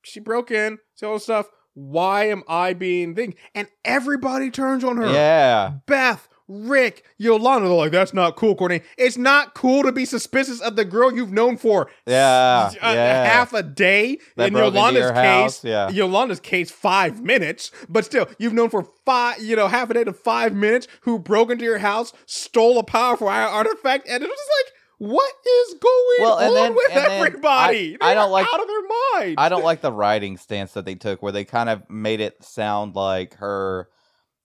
she broke in, see all this stuff. Why am I being thing? And everybody turns on her. Yeah. Beth, Rick, Yolanda, they're like, that's not cool, Courtney. It's not cool to be suspicious of the girl you've known for Yeah, s- a- yeah. half a day. That In Yolanda's case, yeah. Yolanda's case, five minutes, but still, you've known for five, you know, half a day to five minutes who broke into your house, stole a powerful artifact, and it was just like, what is going Well, on then- with and then everybody? I- I don't like- out of their mind. I don't like the writing stance that they took, where they kind of made it sound like her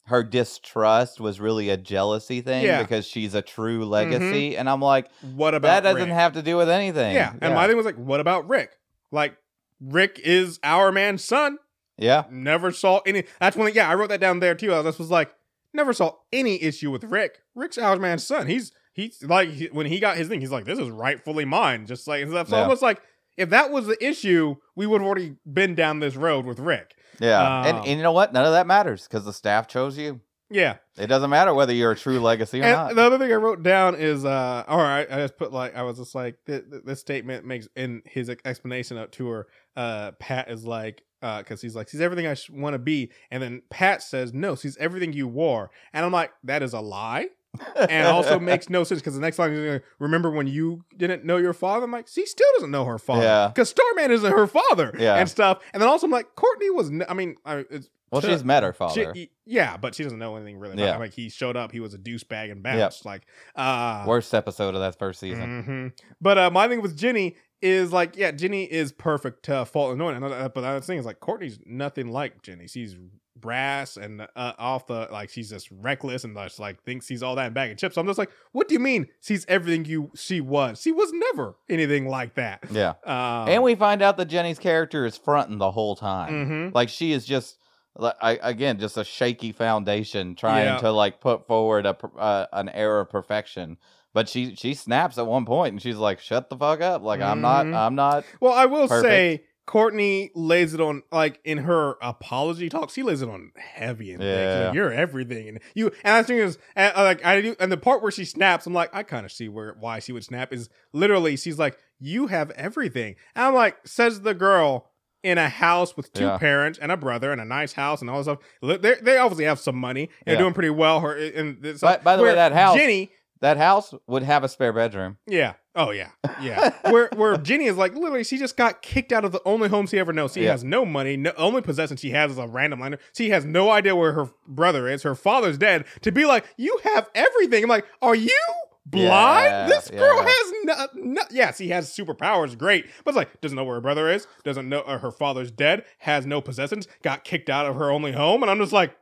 her distrust was really a jealousy thing Yeah. Mm-hmm. because she's a true legacy, and I'm like, What about that doesn't Rick? have to do with anything. Yeah, and my thing was like, what about Rick? Like, Rick is our man's son. yeah, Never saw any. That's when, yeah, I wrote that down there too. I just was like, never saw any issue with Rick. Rick's our man's son. He's he's like he, when he got his thing, he's like, this is rightfully mine. Just like so it's Yeah. almost like if that was the issue, we would have already been down this road with Rick. Yeah, and, Um, and you know what? None of that matters because the staff chose you. Yeah. It doesn't matter whether you're a true legacy or And not. the other thing I wrote down is, uh, all right, I just put like, I was just like, th- th- this statement makes in his explanation up to her, uh, Pat is like, uh, cause he's like, she's everything I sh- want to be. And then Pat says, no, she's everything you wore. And I'm like, that is a lie. And also makes no sense because the next line is like, remember when you didn't know your father? I'm like, she still doesn't know her father. Yeah. Because Starman isn't her father. Yeah. And stuff. And then also I'm like, Courtney was, n- I mean, I, it's, well, she's met her she- father. yeah, but she doesn't know anything really. Yeah. Yeah. Like he showed up, he was a douchebag and bounced. Like, uh, Worst episode of that first season. mhm. But uh, my thing with Jenny is like, yeah, Jenny is perfect to fault and annoying. But the other thing is like, Courtney's nothing like Jenny. She's brass and uh, off the like, she's just reckless and just like thinks she's all that in bag of chips. So I'm just like, what do you mean she's everything you she was? She was never anything like that. Yeah. Uh, and we find out that Jenny's character is fronting the whole time. Mhm. Like she is just, like, again, just a shaky foundation trying Yeah. to like put forward a uh, an air of perfection. But she she snaps at one point and she's like, "Shut the fuck up! Like I'm not Mhm. I'm not." Well, I will Perfect. say Courtney lays it on like in her apology talk. She lays it on heavy and. Yeah. like, you're everything, and you. And I think is uh, like I do, and the part where she snaps, I'm like, I kind of see where why she would snap is literally she's like, you have everything, and I'm like, says the girl in a house with two Yeah. parents and a brother and a nice house and all this stuff. They they obviously have some money and they're doing pretty well. Her and this, By- by the way, that house- Jenny. That house would have a spare bedroom. Yeah. Oh yeah. Yeah. where where Jenny is like literally she just got kicked out of the only home she ever knows. She Yeah. has no money. No only possession she has is a random liner. She has no idea where her brother is. Her father's dead. To be like, you have everything. I'm like, are you blind? Yeah, this girl yeah. has no, no yes, he has superpowers, great. But it's like, doesn't know where her brother is, doesn't know uh, her father's dead, has no possessions, got kicked out of her only home, and I'm just like,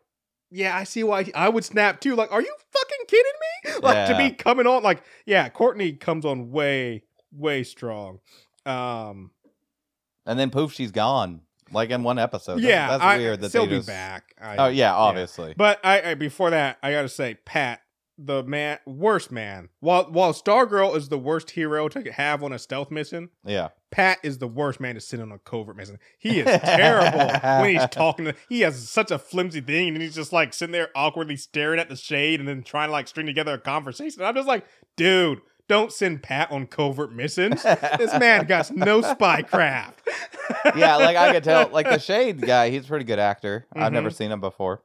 yeah, I see why I would snap too. Like, are you fucking kidding me? *laughs* Like to be coming on like, yeah, Courtney comes on way, way strong. Um, And then poof, she's gone. Like in one episode. Yeah, that's, I, weird that she'll they be just. back. I- Oh yeah, obviously. But I, I before that, I gotta say, Pat, the man, worst man. While while Stargirl is the worst hero to have on a stealth mission, Yeah. Pat is the worst man to sit on a covert mission. He is *laughs* terrible when he's talking to. He has such a flimsy thing, and he's just like sitting there awkwardly staring at the shade, and then trying to like string together a conversation. I'm just like, dude, don't send Pat on covert missions. this man got no spy craft. *laughs* yeah, like I could tell, like the *laughs* Shade guy, he's a pretty good actor. I've Mm-hmm. never seen him before,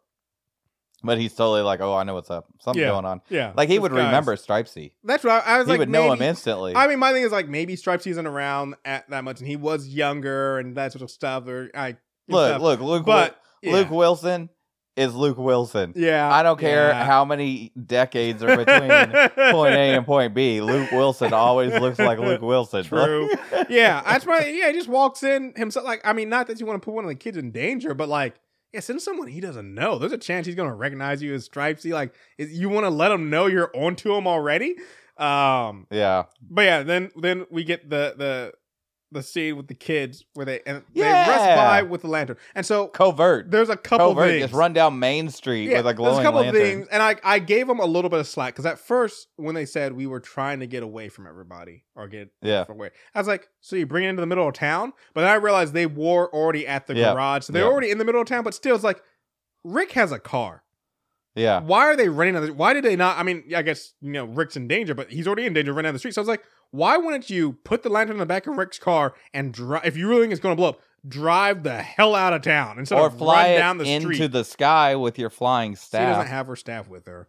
but he's totally like, oh, I know what's up. Something Yeah. going on. Yeah, Like he would guy's- remember Stripesy. That's right. I, was He like. would know him maybe- instantly. I mean, my thing is like maybe Stripes isn't around at that much, and he was younger and that sort of stuff. Or I look, stuff. look, Luke. but Wil- Luke. Wilson is Luke Wilson. Yeah, I don't care yeah. how many decades are between *laughs* point A and point B. Luke Wilson always looks like Luke Wilson. True. *laughs* yeah, that's why. Yeah, he just walks in himself. Like, I mean, not that you want to put one of the kids in danger, but like, yeah, send someone he doesn't know. There's a chance he's gonna recognize you as Stripesy. Like, is, you want to let him know you're onto him already. Um, yeah. but yeah, then then we get the the the scene with the kids where they and they Yeah. rest by with the lantern. And so Covert. there's a couple Covert. things. Just run down Main Street Yeah, with a there's glowing a couple lantern. things, and I I gave them a little bit of slack because at first when they said we were trying to get away from everybody or get Yeah. away, I was like, so you bring it into the middle of town, but then I realized they were already at the Yeah. garage, so they're Yeah. already in the middle of town, but still, it's like Rick has a car. Yeah. Why are they running? Why did they not? I mean, I guess you know Rick's in danger, but he's already in danger running down the street. So I was like, why wouldn't you put the lantern in the back of Rick's car and drive? If you really think it's going to blow up, drive the hell out of town instead Or of fly run down the street into street. the sky with your flying staff. She doesn't have her staff with her.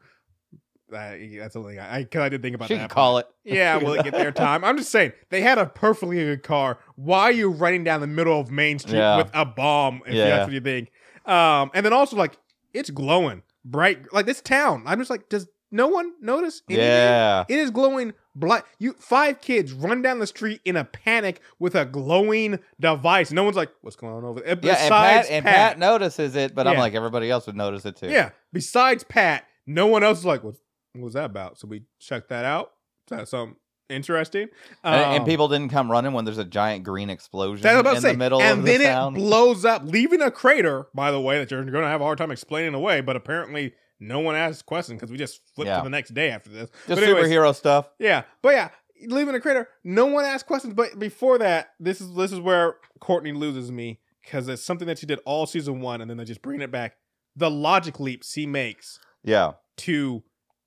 That, that's the thing. I, cause I did think about she that. can call it. Yeah, *laughs* will it get there time? I'm just saying they had a perfectly good car. Why are you running down the middle of Main Street Yeah. with a bomb? If Yeah. that's what you think. Um, and then also like it's glowing bright, like this town. I'm just like, does no one notice? anything? Yeah. It is glowing black. You five kids run down the street in a panic with a glowing device. No one's like, "What's going on over there?" Yeah, and Pat, and Pat notices it, but I'm like everybody else would notice it too. Yeah. Besides Pat, no one else is like, "What? What was that about?" So we checked that out. Is that something interesting? And, and Um, people didn't come running when there's a giant green explosion That's in the say. middle and of then the it town. blows up, leaving a crater. By the way, that you're going to have a hard time explaining away. But apparently, no one asked questions because we just flipped Yeah. to the next day after this. Just anyways, superhero stuff. Yeah, but yeah, leaving a crater. No one asked questions. But before that, this is this is where Courtney loses me because it's something that she did all season one, and then they just bring it back. The logic leap she makes Yeah. to,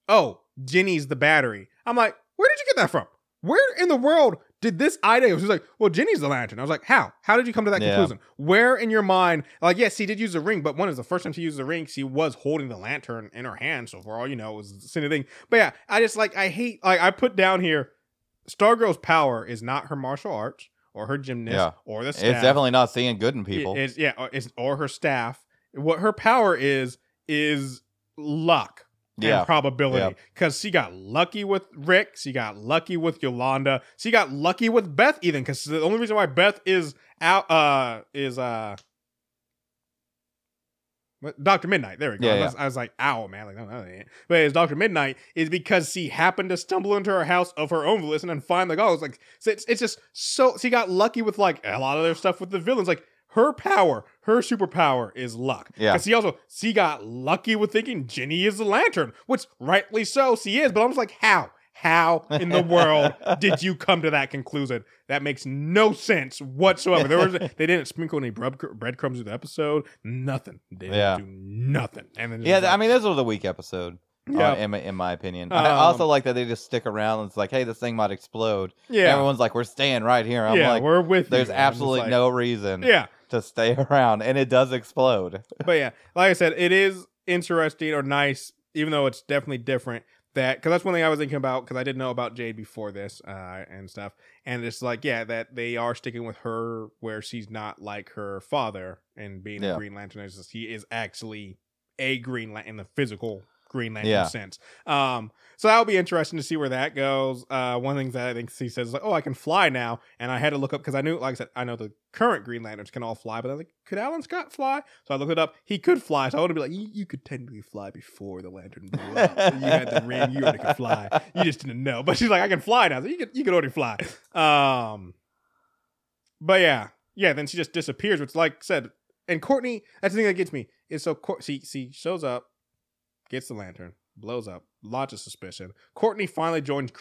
oh, Jenny's the battery. I'm like, where did you get that from? Where in the world did this idea? She's like, well, Jenny's the lantern. I was like, how? How did you come to that Yeah. conclusion? Where in your mind? Like, yes, she did use the ring, but one is the first time she used the ring, she was holding the lantern in her hand. So for all you know, it was the same thing. But yeah, I just like, I hate, like, I put down here, Stargirl's power is not her martial arts or her gymnast Yeah. or the staff. It's definitely not seeing good in people. It- It's yeah, or, it's, or her staff. What her power is is luck Yeah. and probability. Because she got lucky with Rick, she got lucky with Yolanda, she got lucky with Beth even. Because the only reason why Beth is out uh is uh Doctor Midnight. There we go. Yeah, I, yeah. was, I was like, "Ow, man!" Like, no, no. But it's Doctor Midnight is because she happened to stumble into her house of her own volition and find the ghost. Like, it's, it's just so she got lucky with like a lot of their stuff with the villains. Like her power, her superpower is luck. Yeah. Because she also she got lucky with thinking Jenny is the lantern, which rightly so she is. But I'm just like, how? How in the world *laughs* did you come to that conclusion? That makes no sense whatsoever. There was *laughs* they didn't sprinkle any bread, breadcrumbs in the episode. Nothing. They didn't Yeah. do nothing. And then yeah, it's I mean, this was a weak episode. uh, Yeah. in, my, in my opinion. I Um, also like that they just stick around and it's like, hey, this thing might explode. yeah, Everyone's like, we're staying right here. I'm yeah, like, we're with. there's I'm absolutely like- no reason Yeah, to stay *laughs* around, and it does explode. *laughs* but yeah, like I said, it is interesting or nice, even though it's definitely different. That because that's one thing I was thinking about because I didn't know about Jade before this uh, and stuff, and it's like yeah that they are sticking with her where she's not like her father and being Yeah. a Green Lantern. Just, he is actually a Green Lantern in the physical Green Lantern Yeah. sense. Um, so that'll be interesting to see where that goes. Uh, one thing that I think he says is like, oh, I can fly now, and I had to look up because I knew, like I said, I know the current Green Lanterns can all fly, but I was like, could Alan Scott fly? So I looked it up. He could fly. So I want to be like, you, could technically fly before the lantern blew up. *laughs* you had the ring, you already could fly. You just didn't know. But she's like, I can fly now. So you could, you could already fly. Um, but yeah, yeah. Then she just disappears. Which, like I said, and Courtney, that's the thing that gets me is so Cour- she she shows up, gets the lantern, blows up, lots of suspicion. Courtney finally joins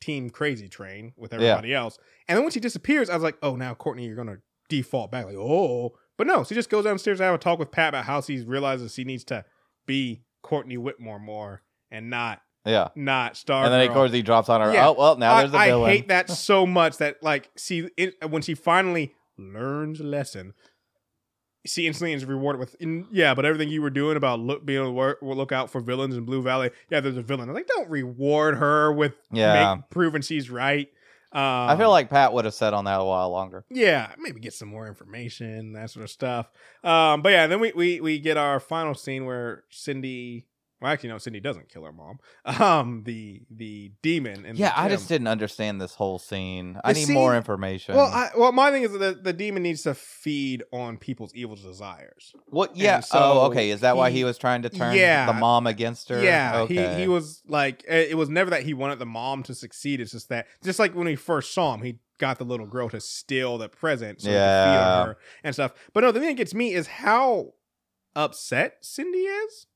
Team Crazy Train with everybody else, and then when she disappears, I was like, oh, now Courtney, you're gonna default back, like oh, but no, she just goes downstairs to have a talk with Pat about how she realizes she needs to be Courtney Whitmore more and not Yeah. not Star. and then, of course, he drops on her. Yeah. Oh, well, now I, there's a I villain. hate that *laughs* so much that like see it, when she finally learns a lesson, she instantly is rewarded with in, yeah, but everything you were doing about look being able to work, look out for villains in Blue Valley. Yeah, there's a villain. I'm like, don't reward her with Yeah. make, proving she's right. Um, I feel like Pat would have sat on that a while longer. yeah, maybe get some more information, that sort of stuff. Um, but yeah, then we we we get our final scene where Cindy. Well, actually, no, Cindy doesn't kill her mom. *laughs* Um, the the demon. And Yeah, I just didn't understand this whole scene. I need scene- more information. Well, I, well, my thing is that the demon needs to feed on people's evil desires. what? Yeah. so oh, okay. Is that why he- he was trying to turn Yeah. the mom against her? Yeah, Okay. he he was like, eh, it was never that he wanted the mom to succeed. It's just that, just like when we first saw him, he got the little girl to steal the present so he Yeah. could feed on her and stuff. But no, the thing that gets me is how upset Cindy is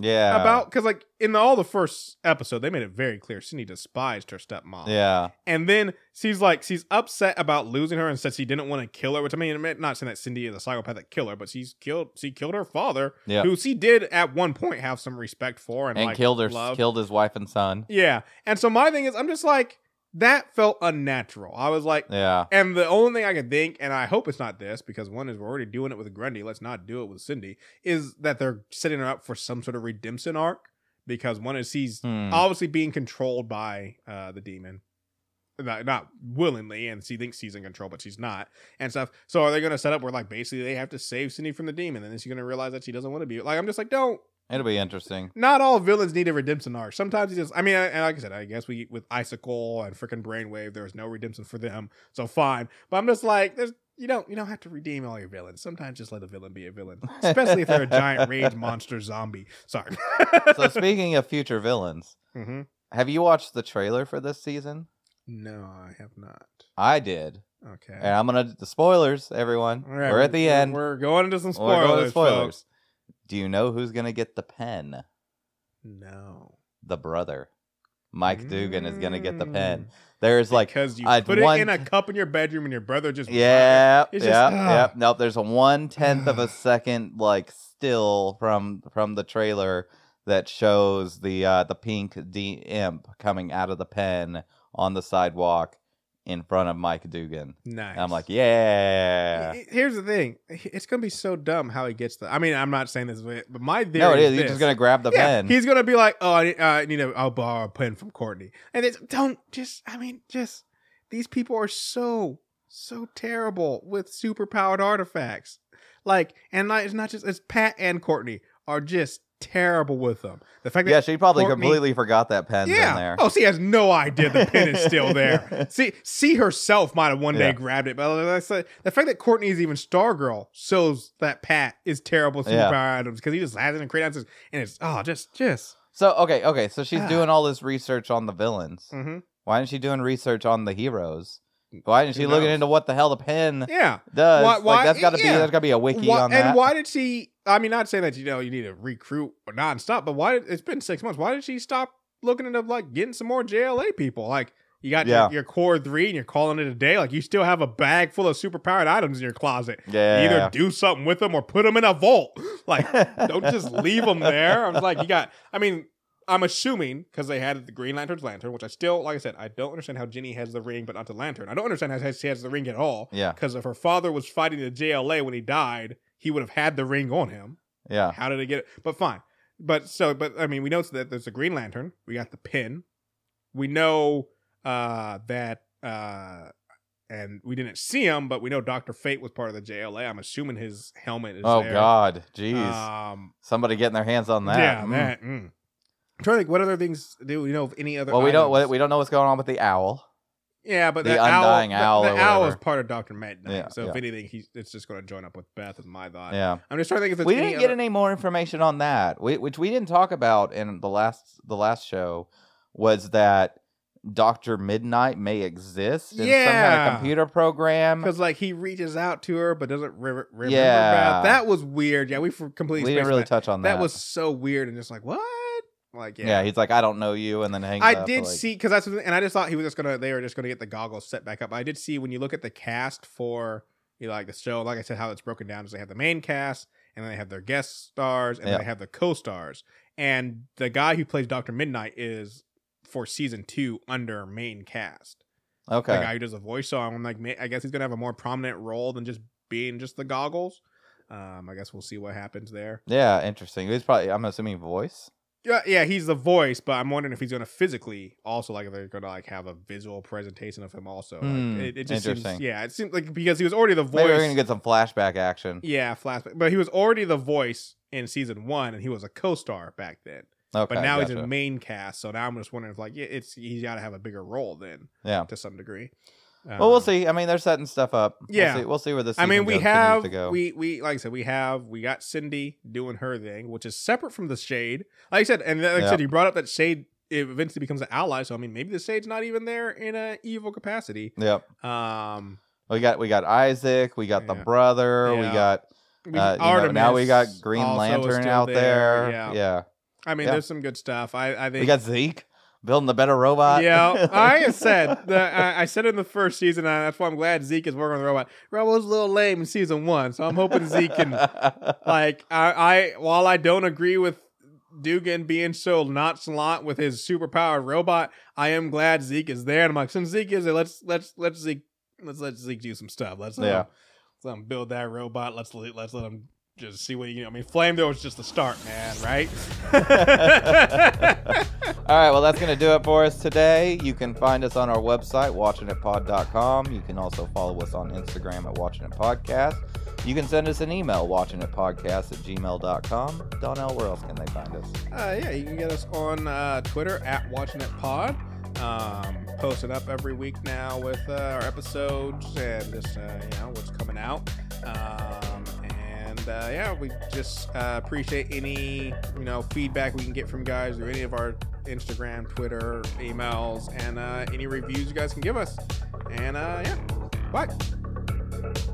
Yeah. about because like in all the first episode they made it very clear Cindy despised her stepmom. Yeah. And then she's like, she's upset about losing her and said she didn't want to kill her, which I mean, I'm not saying that Cindy is a psychopathic killer, but she's killed, she killed her father, Yeah. who she did at one point have some respect for and, And like, killed her love. killed his wife and son. Yeah. And so my thing is, I'm just like, that felt unnatural. I was like, Yeah. and the only thing I could think, and I hope it's not this, because one is we're already doing it with Grundy, let's not do it with Cindy, is that they're setting her up for some sort of redemption arc. Because one is she's Hmm. obviously being controlled by uh, the demon. Not, not willingly, and she thinks she's in control, but she's not, and stuff. So are they going to set up where like basically they have to save Cindy from the demon, and then she's going to realize that she doesn't want to be like I'm just like don't. It'll be interesting. Not all villains need a redemption arc. Sometimes you just, I mean, and like I said, I guess we with Icicle and freaking Brainwave, there was no redemption for them, so fine. But I'm just like, there's you don't you don't have to redeem all your villains. Sometimes just let a villain be a villain, especially if they're a *laughs* giant rage monster zombie. Sorry. So speaking of future villains, hmm have you watched the trailer for this season? No, I have not. I did. Okay. And I'm gonna the spoilers, everyone. All right, We're at the we're- end. We're going into some We're spoilers. going to spoilers. folks. Do you know who's gonna get the pen? No. The brother. Mike Dugan is gonna get the pen. Mm. There's like because you I'd put it one- in a cup in your bedroom and your brother just Yeah, It's yeah, yeah. ah. Nope. There's a one tenth of a *sighs* second like still from from the trailer that shows the uh the pink D imp coming out of the pen on the sidewalk in front of Mike Dugan. nice. And I'm like, yeah. Here's the thing. It's gonna be so dumb how he gets the. I mean, I'm not saying this, but my theory No, it is. He's this. just gonna grab the yeah, pen. He's gonna be like, "Oh, I need, uh, I need a, I'll borrow a pen from Courtney," and it's don't just. I mean, just these people are so so terrible with super powered artifacts. Like, and not, it's not just it's Pat and Courtney are just terrible with them. The fact that yeah, she probably Courtney- completely forgot that pen's yeah. in there. Oh, she has no idea the pin is still there. *laughs* See, see herself might have one day grabbed it, but like I said, the fact that Courtney is even Stargirl shows that Pat is terrible with Yeah. superpower items because he just has it in answers, and it's oh, just just. So okay, okay. So she's Ah. doing all this research on the villains. Mm-hmm. Why isn't she doing research on the heroes? Why isn't Who she looking knows? into what the hell the pen Yeah. does? Why- why- like that's got to be yeah. that's got to be a wiki Why- on that. and why did she? I mean, not saying that you know you need to recruit or nonstop, but why? Did, it's been six months. Why did she stop looking into like getting some more JLA people? Like you got Yeah. your, your core three and you're calling it a day. Like you still have a bag full of superpowered items in your closet. Yeah. Either do something with them or put them in a vault. Like don't just leave them *laughs* there. I'm like you got. I mean. I'm assuming because they had the Green Lantern's lantern, which I still, like I said, I don't understand how Jenny has the ring, but not the lantern. I don't understand how she has the ring at all. Yeah. Because if her father was fighting the JLA when he died, he would have had the ring on him. yeah. How did he get it? But fine. But so, but I mean, we know that there's a Green Lantern. We got the pin. We know uh that uh and we didn't see him, but we know Doctor Fate was part of the JLA. I'm assuming his helmet is. Oh there. God, jeez. Um. Somebody getting their hands on that. Yeah. Mm. That. Mm. I'm trying to think. What other things do we know of any other? Well, we don't we don't know what's going on with the owl. Yeah, but The the, undying owl, owl The, the owl is part of Doctor Midnight. Yeah, so if anything, he's it's just going to join up with Beth. Is my thought. Yeah. I'm just trying to think if We didn't get other- any more information on that, we, which we didn't talk about in the last the last show. Was that Doctor Midnight may exist in some kind Yeah. of computer program? Because like he reaches out to her but doesn't re- remember Yeah. Beth. That was weird. Yeah, we completely We didn't really that. touch on that. that. was so weird and just like what? Like yeah. yeah. He's like, I don't know you, and then hangs I up, did like- see because that's and I just thought he was just gonna they were just gonna get the goggles set back up. I did see when you look at the cast for you know, like the show, like I said, how it's broken down is they have the main cast and then they have their guest stars and then they have the co-stars. And the guy who plays Doctor Midnight is for season two under main cast. Okay. the guy who does the voice. So I'm like, I guess he's gonna have a more prominent role than just being just the goggles. Um, I guess we'll see what happens there. Yeah, interesting. He's probably I'm assuming voice. Yeah, yeah, he's the voice, but I'm wondering if he's gonna physically also like if they're gonna like have a visual presentation of him also. Like, Hmm, it, it just seems, interesting. yeah, it seems like because he was already the voice. Maybe we're gonna get some flashback action. yeah, flashback, but he was already the voice in season one, and he was a co-star back then. Okay. But now he's in main cast, so now I'm just wondering if like yeah, it's he's got to have a bigger role then Yeah. to some degree. Well, we'll Um, see. I mean, they're setting stuff up. Yeah. We'll see, we'll see where this. I mean, we have to go. we we like I said we have we got Cindy doing her thing, which is separate from the Shade. Like I said, and like I said, you brought up that Shade it eventually becomes an ally. So I mean, maybe the Shade's not even there in a evil capacity. Yep. Um, We got we got Isaac. We got the Yeah. brother. We got uh, you know, now we got Green Lantern out there. Yeah. yeah. I mean, Yeah. there's some good stuff. I I think We got Zeke building the better robot. yeah, *laughs* I said that I, I said in the first season. And that's why I'm glad Zeke is working on the robot. Robot was a little lame in season one, so I'm hoping Zeke can *laughs* like. I, I while I don't agree with Dugan being so nonchalant with his superpowered robot, I am glad Zeke is there. And I'm like, since Zeke is there, let's let's let's Zeke let's let Zeke do some stuff. Let's let, Yeah. let him build that robot. Let's let- let's let him. Just see what you know. I mean, Flame Door was just the start, man. Right? *laughs* All right, well, that's going to do it for us today. You can find us on our website, watchingitpod.com. You can also follow us on Instagram at watchingitpodcast. You can send us an email, watchingitpodcast at gmail.com. Donnell, where else can they find us? Uh, yeah, you can get us on uh, Twitter at Watching It Um, posting up every week now with uh, our episodes and just uh, you know what's coming out. Um, and uh, yeah, we just uh, appreciate any you know feedback we can get from guys through any of our Instagram, Twitter, emails, and uh, any reviews you guys can give us. And uh, yeah, bye.